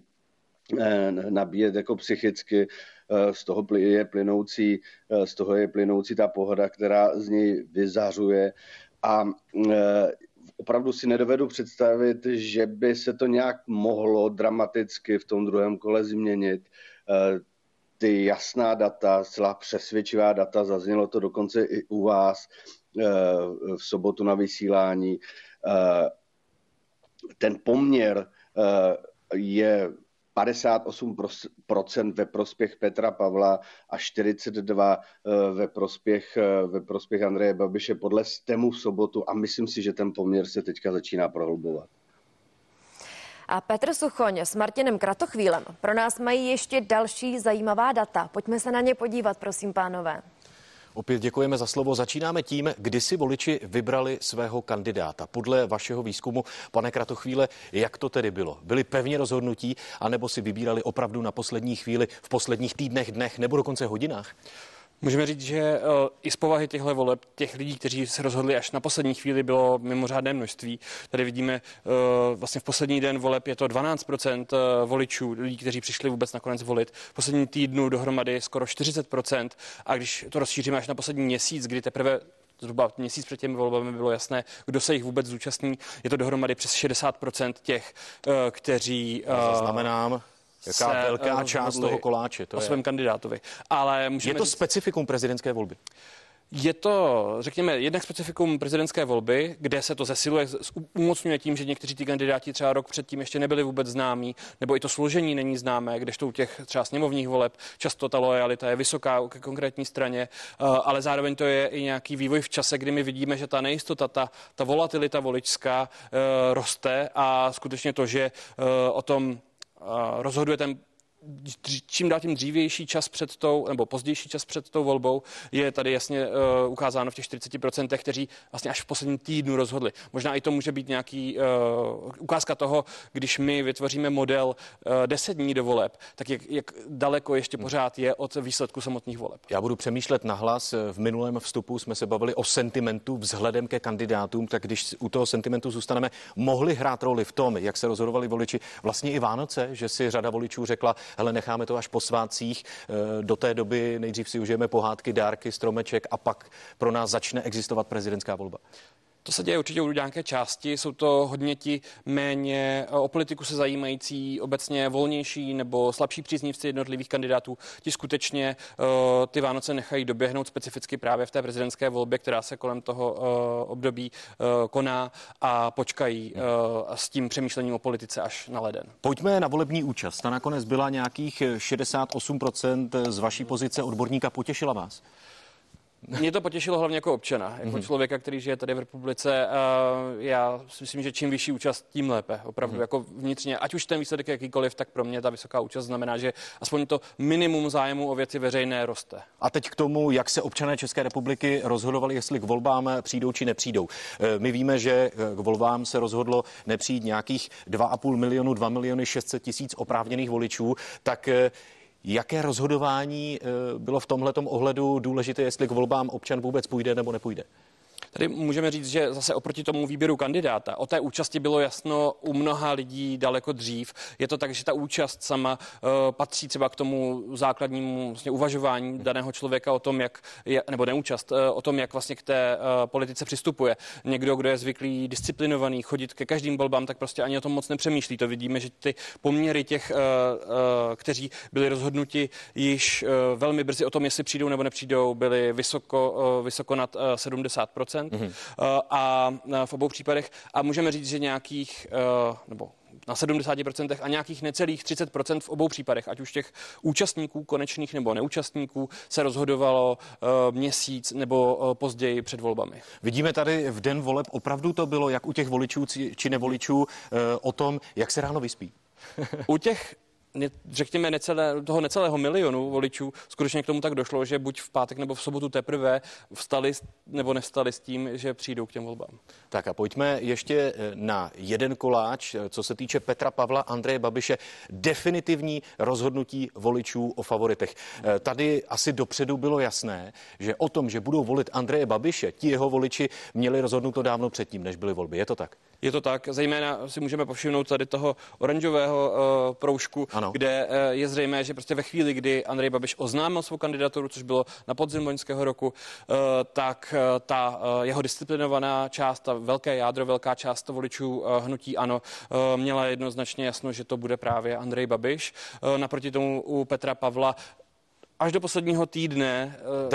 nabíjet jako psychicky Eh, z toho je plynoucí, eh, z toho je plynoucí ta pohoda, která z něj vyzařuje a eh, opravdu si nedovedu představit, že by se to nějak mohlo dramaticky v tom druhém kole změnit. Ty jasná data, celá přesvědčivá data, zaznělo to dokonce i u vás v sobotu na vysílání. Ten poměr je 58% ve prospěch Petra Pavla a 42% eh, ve prospěch, eh, ve prospěch Andreje Babiše podle STEMu v sobotu a myslím si, že ten poměr se teďka začíná prohlubovat. A Petr Suchoň s Martinem Kratochvílem pro nás mají ještě další zajímavá data. Pojďme se na ně podívat, prosím, pánové. Opět děkujeme za slovo. Začínáme tím, kdy si voliči vybrali svého kandidáta. Podle vašeho výzkumu, pane Kratochvíle, jak to tedy bylo? Byli pevně rozhodnutí, anebo si vybírali opravdu na poslední chvíli, v posledních týdnech, dnech nebo dokonce hodinách? Můžeme říct, že eh, i z povahy těchto voleb, těch lidí, kteří se rozhodli až na poslední chvíli, bylo mimořádné množství. Tady vidíme eh, vlastně v poslední den voleb je to 12% eh, voličů, lidí, kteří přišli vůbec nakonec volit. V poslední týdnu dohromady skoro 40%. A když to rozšíříme až na poslední měsíc, kdy teprve zhruba měsíc před těmi volbami bylo jasné, kdo se jich vůbec zúčastní. Je to dohromady přes 60% těch, kteří... Zaznamenám. Jaká se velká část toho koláče. To o je. svém kandidátovi. Ale je to říct, specifikum prezidentské volby? Je to, řekněme, jednak specifikum prezidentské volby, kde se to zesiluje, umocňuje tím, že někteří ty kandidáti třeba rok předtím ještě nebyli vůbec známí, nebo i to složení není známé, kdežto u těch třeba sněmovních voleb často ta lojalita je vysoká ke konkrétní straně, eh, ale zároveň to je i nějaký vývoj v čase, kdy my vidíme, že ta nejistota, ta, ta volatilita voličská eh, roste a skutečně to, že eh, o tom rozhoduje ten čím dál tím dřívější čas před tou, nebo pozdější čas před tou volbou, je tady jasně uh, ukázáno v těch 40%, kteří vlastně až v posledním týdnu rozhodli. Možná i to může být nějaký uh, ukázka toho, když my vytvoříme model uh, 10 dní do voleb, tak jak, jak daleko ještě pořád je od výsledku samotných voleb. Já budu přemýšlet nahlas. V minulém vstupu jsme se bavili o sentimentu vzhledem ke kandidátům, tak když u toho sentimentu zůstaneme, mohli hrát roli v tom, jak se rozhodovali voliči vlastně i Vánoce, že si řada voličů řekla, hele, necháme to až po svátcích. Eh, do té doby nejdřív si užijeme pohádky, dárky, stromeček a pak pro nás začne existovat prezidentská volba. To se děje určitě u nějaké části. Jsou to hodně ti méně eh, o politiku se zajímající, obecně volnější nebo slabší příznivci jednotlivých kandidátů. Ti skutečně uh, ty Vánoce nechají doběhnout specificky právě v té prezidentské volbě, která se kolem toho uh, období koná a počkají s tím přemýšlením o politice až na leden. Pojďme na volební účast. Ta nakonec byla nějakých 68% z vaší pozice odborníka. Potěšila vás? Mě to potěšilo hlavně jako občana, jako mm-hmm. člověka, který žije tady v republice. Já si myslím, že čím vyšší účast, tím lépe. Opravdu mm-hmm. jako vnitřně, ať už ten výsledek jakýkoliv, tak pro mě ta vysoká účast znamená, že aspoň to minimum zájmu o věci veřejné roste. A teď k tomu, jak se občané České republiky rozhodovali, jestli k volbám přijdou či nepřijdou. E, my víme, že k volbám se rozhodlo nepřijít nějakých 2,5 milionu, 2 miliony 600 tisíc oprávněných voličů. Tak e, Jaké rozhodování eh, bylo v tomhle ohledu důležité, jestli k volbám občan vůbec půjde nebo nepůjde? Tady můžeme říct, že zase oproti tomu výběru kandidáta, o té účasti bylo jasno u mnoha lidí daleko dřív. Je to tak, že ta účast sama uh, patří třeba k tomu základnímu vlastně uvažování daného člověka o tom, jak, je, nebo neúčast, uh, o tom, jak vlastně k té uh, politice přistupuje. Někdo, kdo je zvyklý, disciplinovaný, chodit ke každým volbám, tak prostě ani o tom moc nepřemýšlí. To vidíme, že ty poměry těch, kteří byli rozhodnuti již velmi brzy o tom, jestli přijdou nebo nepřijdou, byly vysoko, vysoko nad uh, 70%. Mm-hmm. a v obou případech a můžeme říct, že nějakých, nebo na 70% a nějakých necelých 30% v obou případech, ať už těch účastníků konečných nebo neúčastníků, se rozhodovalo uh, měsíc nebo uh, později před volbami. Vidíme tady v den voleb opravdu to bylo, jak u těch voličů či nevoličů, uh, o tom, jak se ráno vyspí. u těch řekněme, necelé, toho necelého milionu voličů skutečně k tomu tak došlo, že buď v pátek nebo v sobotu teprve vstali nebo nevstali s tím, že přijdou k těm volbám. Tak a pojďme ještě eh, na jeden koláč, eh, co se týče Petra Pavla, Andreje Babiše, definitivní rozhodnutí voličů o favoritech. Eh, tady asi dopředu bylo jasné, že o tom, že budou volit Andreje Babiše, ti jeho voliči měli rozhodnuto dávno předtím, než byly volby. Je to tak? Je to tak, zejména si můžeme povšimnout tady toho oranžového uh, proužku, ano. kde uh, je zřejmé, že prostě ve chvíli, kdy Andrej Babiš oznámil svou kandidaturu, což bylo na podzim loňského roku, uh, tak uh, ta uh, jeho disciplinovaná část, ta velké jádro, velká část voličů uh, hnutí ano, uh, měla jednoznačně jasno, že to bude právě Andrej Babiš. Uh, naproti tomu u Petra Pavla až do posledního týdne uh,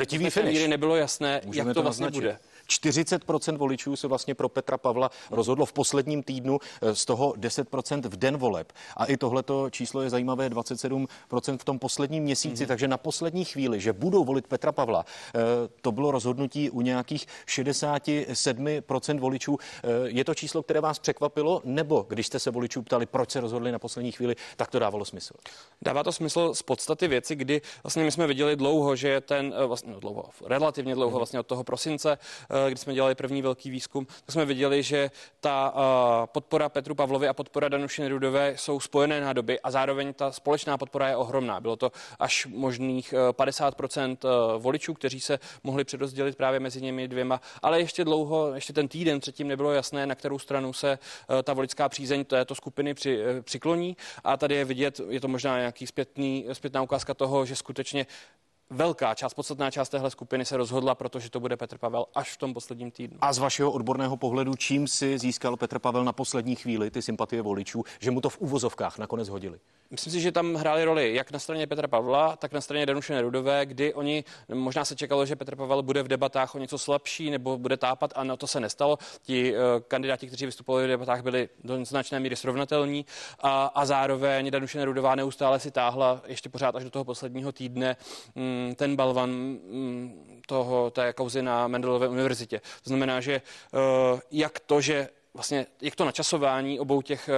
nebylo jasné, Můžeme jak to, to vlastně naznačit. bude. 40% voličů se vlastně pro Petra Pavla rozhodlo v posledním týdnu, eh, z toho 10% v den voleb. A i tohleto číslo je zajímavé, 27% v tom posledním měsíci, mm-hmm. takže na poslední chvíli, že budou volit Petra Pavla, eh, to bylo rozhodnutí u nějakých 67% voličů. Eh, je to číslo, které vás překvapilo, nebo když jste se voličů ptali, proč se rozhodli na poslední chvíli, tak to dávalo smysl? Dává to smysl z podstaty věci, kdy vlastně my jsme viděli dlouho, že ten, vlastně no, dlouho, relativně dlouho, mhm. vlastně od toho prosince, kdy jsme dělali první velký výzkum, tak jsme viděli, že ta podpora Petru Pavlovi a podpora Danuše Nerudové jsou spojené nádoby a zároveň ta společná podpora je ohromná. Bylo to až možných 50% e, e, voličů, kteří se mohli přerozdělit právě mezi nimi dvěma, ale ještě dlouho, ještě ten týden předtím nebylo jasné, na kterou stranu se ta voličská přízeň této skupiny při, přikloní. A tady je vidět, je to možná nějaký zpětný, zpětná ukázka toho, že skutečně velká část, podstatná část téhle skupiny se rozhodla, protože to bude Petr Pavel až v tom posledním týdnu. A z vašeho odborného pohledu, čím si získal Petr Pavel na poslední chvíli ty sympatie voličů, že mu to v uvozovkách nakonec hodili? Myslím si, že tam hráli roli jak na straně Petra Pavla, tak na straně Danuše Nerudové, kdy oni možná se čekalo, že Petr Pavel bude v debatách o něco slabší nebo bude tápat a na to se nestalo. Ti uh, kandidáti, kteří vystupovali v debatách, byli do značné míry srovnatelní a, a zároveň Danuše Nerudová neustále si táhla ještě pořád až do toho posledního týdne um, ten balvan um, toho, té kauzy na Mendelové univerzitě. To znamená, že uh, jak to, že vlastně jak to načasování obou těch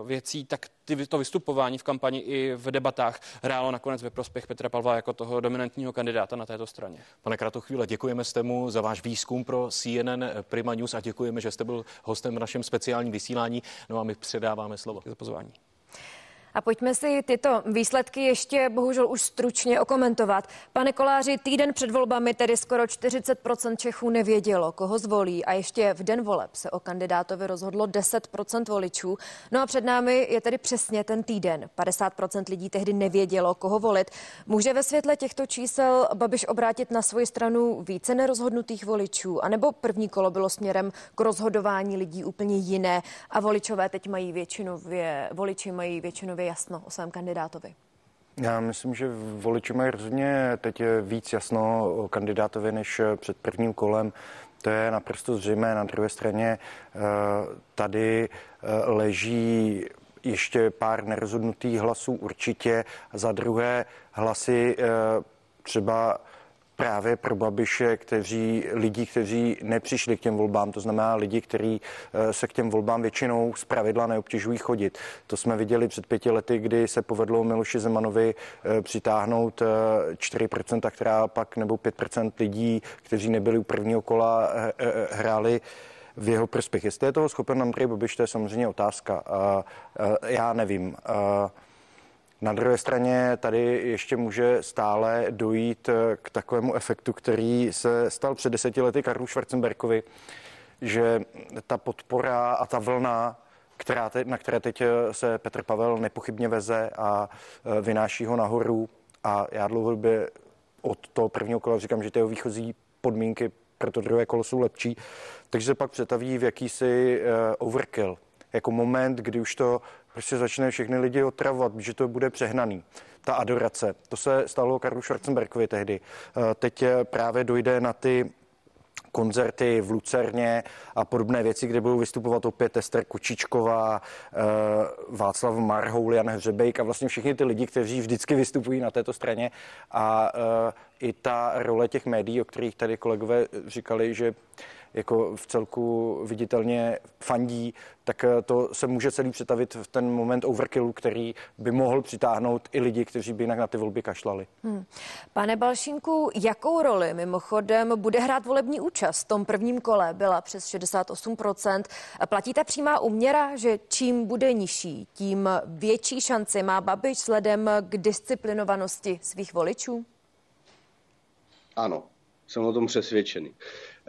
uh, věcí, tak ty, to vystupování v kampani i v debatách hrálo nakonec ve prospěch Petra Pavla jako toho dominantního kandidáta na této straně. Pane Kratochvíle, děkujeme mu za váš výzkum pro CNN Prima News a děkujeme, že jste byl hostem v našem speciálním vysílání. No a my předáváme slovo. Za pozvání. A pojďme si tyto výsledky ještě bohužel už stručně okomentovat. Pane Koláři, týden před volbami tedy skoro 40% Čechů nevědělo, koho zvolí a ještě v den voleb se o kandidátovi rozhodlo 10% voličů. No a před námi je tedy přesně ten týden. 50% lidí tehdy nevědělo, koho volit. Může ve světle těchto čísel Babiš obrátit na svoji stranu více nerozhodnutých voličů? A nebo první kolo bylo směrem k rozhodování lidí úplně jiné a voličové teď mají většinově, voliči mají většinově jasno o svém kandidátovi? Já myslím, že voliči mají rozhodně teď víc jasno o kandidátovi než před prvním kolem. To je naprosto zřejmé. Na druhé straně eh, tady eh, leží ještě pár nerozhodnutých hlasů určitě. Za druhé hlasy eh, třeba právě pro Babiše, kteří, lidi, kteří nepřišli k těm volbám, to znamená lidi, kteří eh, se k těm volbám většinou z pravidla neobtěžují chodit. To jsme viděli před pěti lety, kdy se povedlo Miloši Zemanovi eh, přitáhnout 4%, eh, která pak nebo 5% lidí, kteří nebyli u prvního kola, hráli v jeho prospěch. Jestli je toho schopen Andrej Babiš, to je samozřejmě otázka. Já nevím. Na druhé straně tady ještě může stále dojít eh, k takovému efektu, který se stal před deseti lety Karlu Schwarzenbergovi, že ta podpora a ta vlna, která te, na které teď eh, se Petr Pavel nepochybně veze a eh, vynáší ho nahoru. A já dlouhodobě od toho prvního kola říkám, že ty jeho výchozí podmínky pro to druhé kolo jsou lepší, takže se pak přetaví v jakýsi overkill. Jako moment, kdy už to prostě začne všechny lidi otravovat, že to bude přehnaný. Ta adorace. To se stalo Karlu Schwarzenbergovi tehdy. Eh, teď právě dojde na ty koncerty v Lucerně a podobné věci, kde budou vystupovat opět Ester Kočičková, eh, Václav Marhoul, Jan Hřebejk a vlastně všichni ty lidi, kteří vždycky vystupují na této straně a eh, i ta role těch médií, o kterých tady kolegové říkali, že jako v celku viditelně fandí, tak eh, to se může celý přetavit v ten moment overkillu, který by mohl přitáhnout i lidi, kteří by jinak na ty volby kašlali. Hmm. Pane Balšinku, jakou roli mimochodem bude hrát volební účast? V tom prvním kole byla přes 68%. Platí ta přímá uměra, že čím bude nižší, tím větší šanci má Babiš vzhledem k disciplinovanosti svých voličů? Ano, jsem o tom přesvědčený.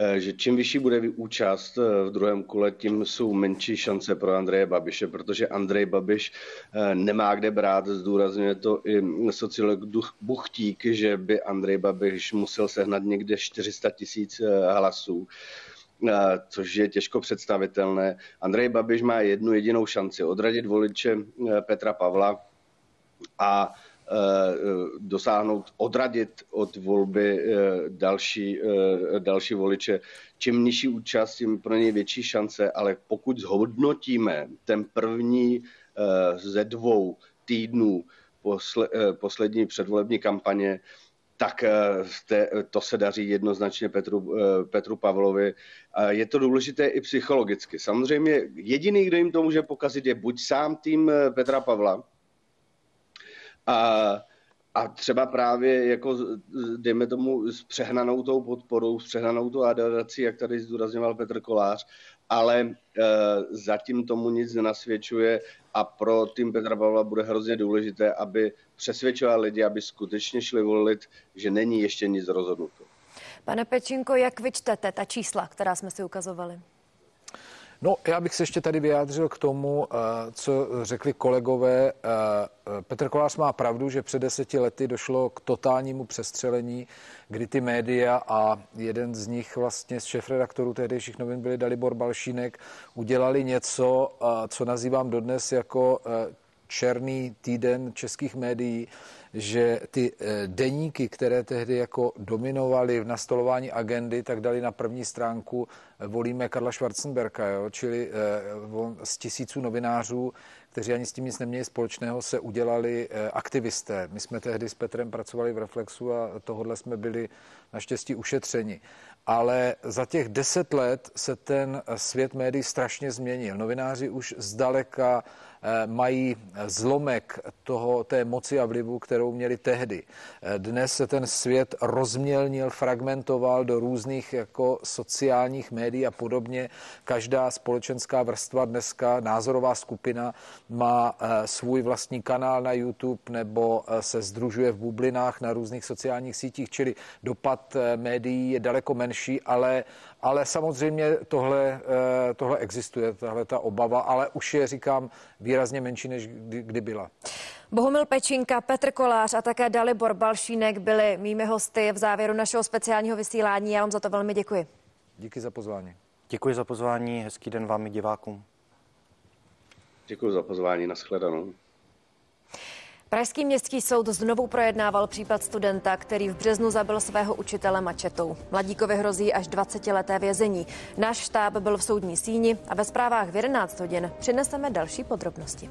Eh, že čím vyšší bude účast eh, v druhém kole, tím jsou menší šance pro Andreje Babiše, protože Andrej Babiš eh, nemá kde brát, zdůrazňuje to i sociolog Buchtík, že by Andrej Babiš musel sehnat někde 400 tisíc hlasů což je těžko představitelné. Andrej Babiš má jednu jedinou šanci odradit voliče Petra Pavla a dosáhnout, odradit od volby eh, další, eh, další voliče. Čím nižší účast, tím pro ně větší šance, ale pokud zhodnotíme ten první ze dvou týdnů posle, poslední předvolební kampaně, tak to se daří jednoznačně Petru, Petru Pavlovi. Je to důležité i psychologicky. Samozřejmě jediný, kdo jim to může pokazit, je buď sám tým Petra Pavla, a, a třeba právě jako, dejme tomu, s přehnanou tou podporou, s přehnanou tou adorací, jak tady zdůrazňoval Petr Kolář, ale e, zatím tomu nic nenasvědčuje a pro tým Petra Pavla bude hrozně důležité, aby přesvědčoval lidi, aby skutečně šli volit, že není ještě nic rozhodnuto. Pane Pečinko, jak vyčtete ta čísla, která jsme si ukazovali? No, já bych se ještě tady vyjádřil k tomu, eh, co řekli kolegové. Eh, eh, Petr Kolář má pravdu, že před deseti lety došlo k totálnímu přestřelení, kdy ty média a jeden z nich vlastně z šéfredaktorů tehdejších novin byli Dalibor Balšínek, udělali něco, co nazývám dodnes jako černý týden českých médií, že ty deníky, které tehdy jako dominovaly v nastolování agendy, tak dali na první stránku volíme Karla Schwarzenberka, jo? čili eh, z tisíců novinářů, kteří ani s tím nic neměli společného, se udělali eh, aktivisté. My jsme tehdy s Petrem pracovali v Reflexu a tohodle jsme byli naštěstí ušetřeni. Ale za těch deset let se ten svět médií strašně změnil. Novináři už zdaleka Eh, mají zlomek toho, té moci a vlivu, kterou měli tehdy. Eh, dnes se ten svět rozmělnil, fragmentoval do různých jako sociálních médií a podobně. Každá společenská vrstva dneska, názorová skupina, má eh, svůj vlastní kanál na YouTube nebo se združuje v bublinách na různých sociálních sítích, čili dopad médií je daleko menší, ale ale samozřejmě tohle, eh, tohle existuje, tahle ta obava, ale už je, říkám, výrazně menší, než kdy, kdy byla. Bohumil Pečinka, Petr Kolář a také Dalibor Balšínek byli mými hosty v závěru našeho speciálního vysílání. Já vám za to velmi děkuji. Díky za pozvání. Děkuji za pozvání, hezký den vám i divákům. Děkuji za pozvání, nashledanou. Pražský městský soud znovu projednával případ studenta, který v březnu zabil svého učitele mačetou. Mladíkovi hrozí až 20 leté vězení. Náš štáb byl v soudní síni a ve zprávách v 11 hodin přineseme další podrobnosti.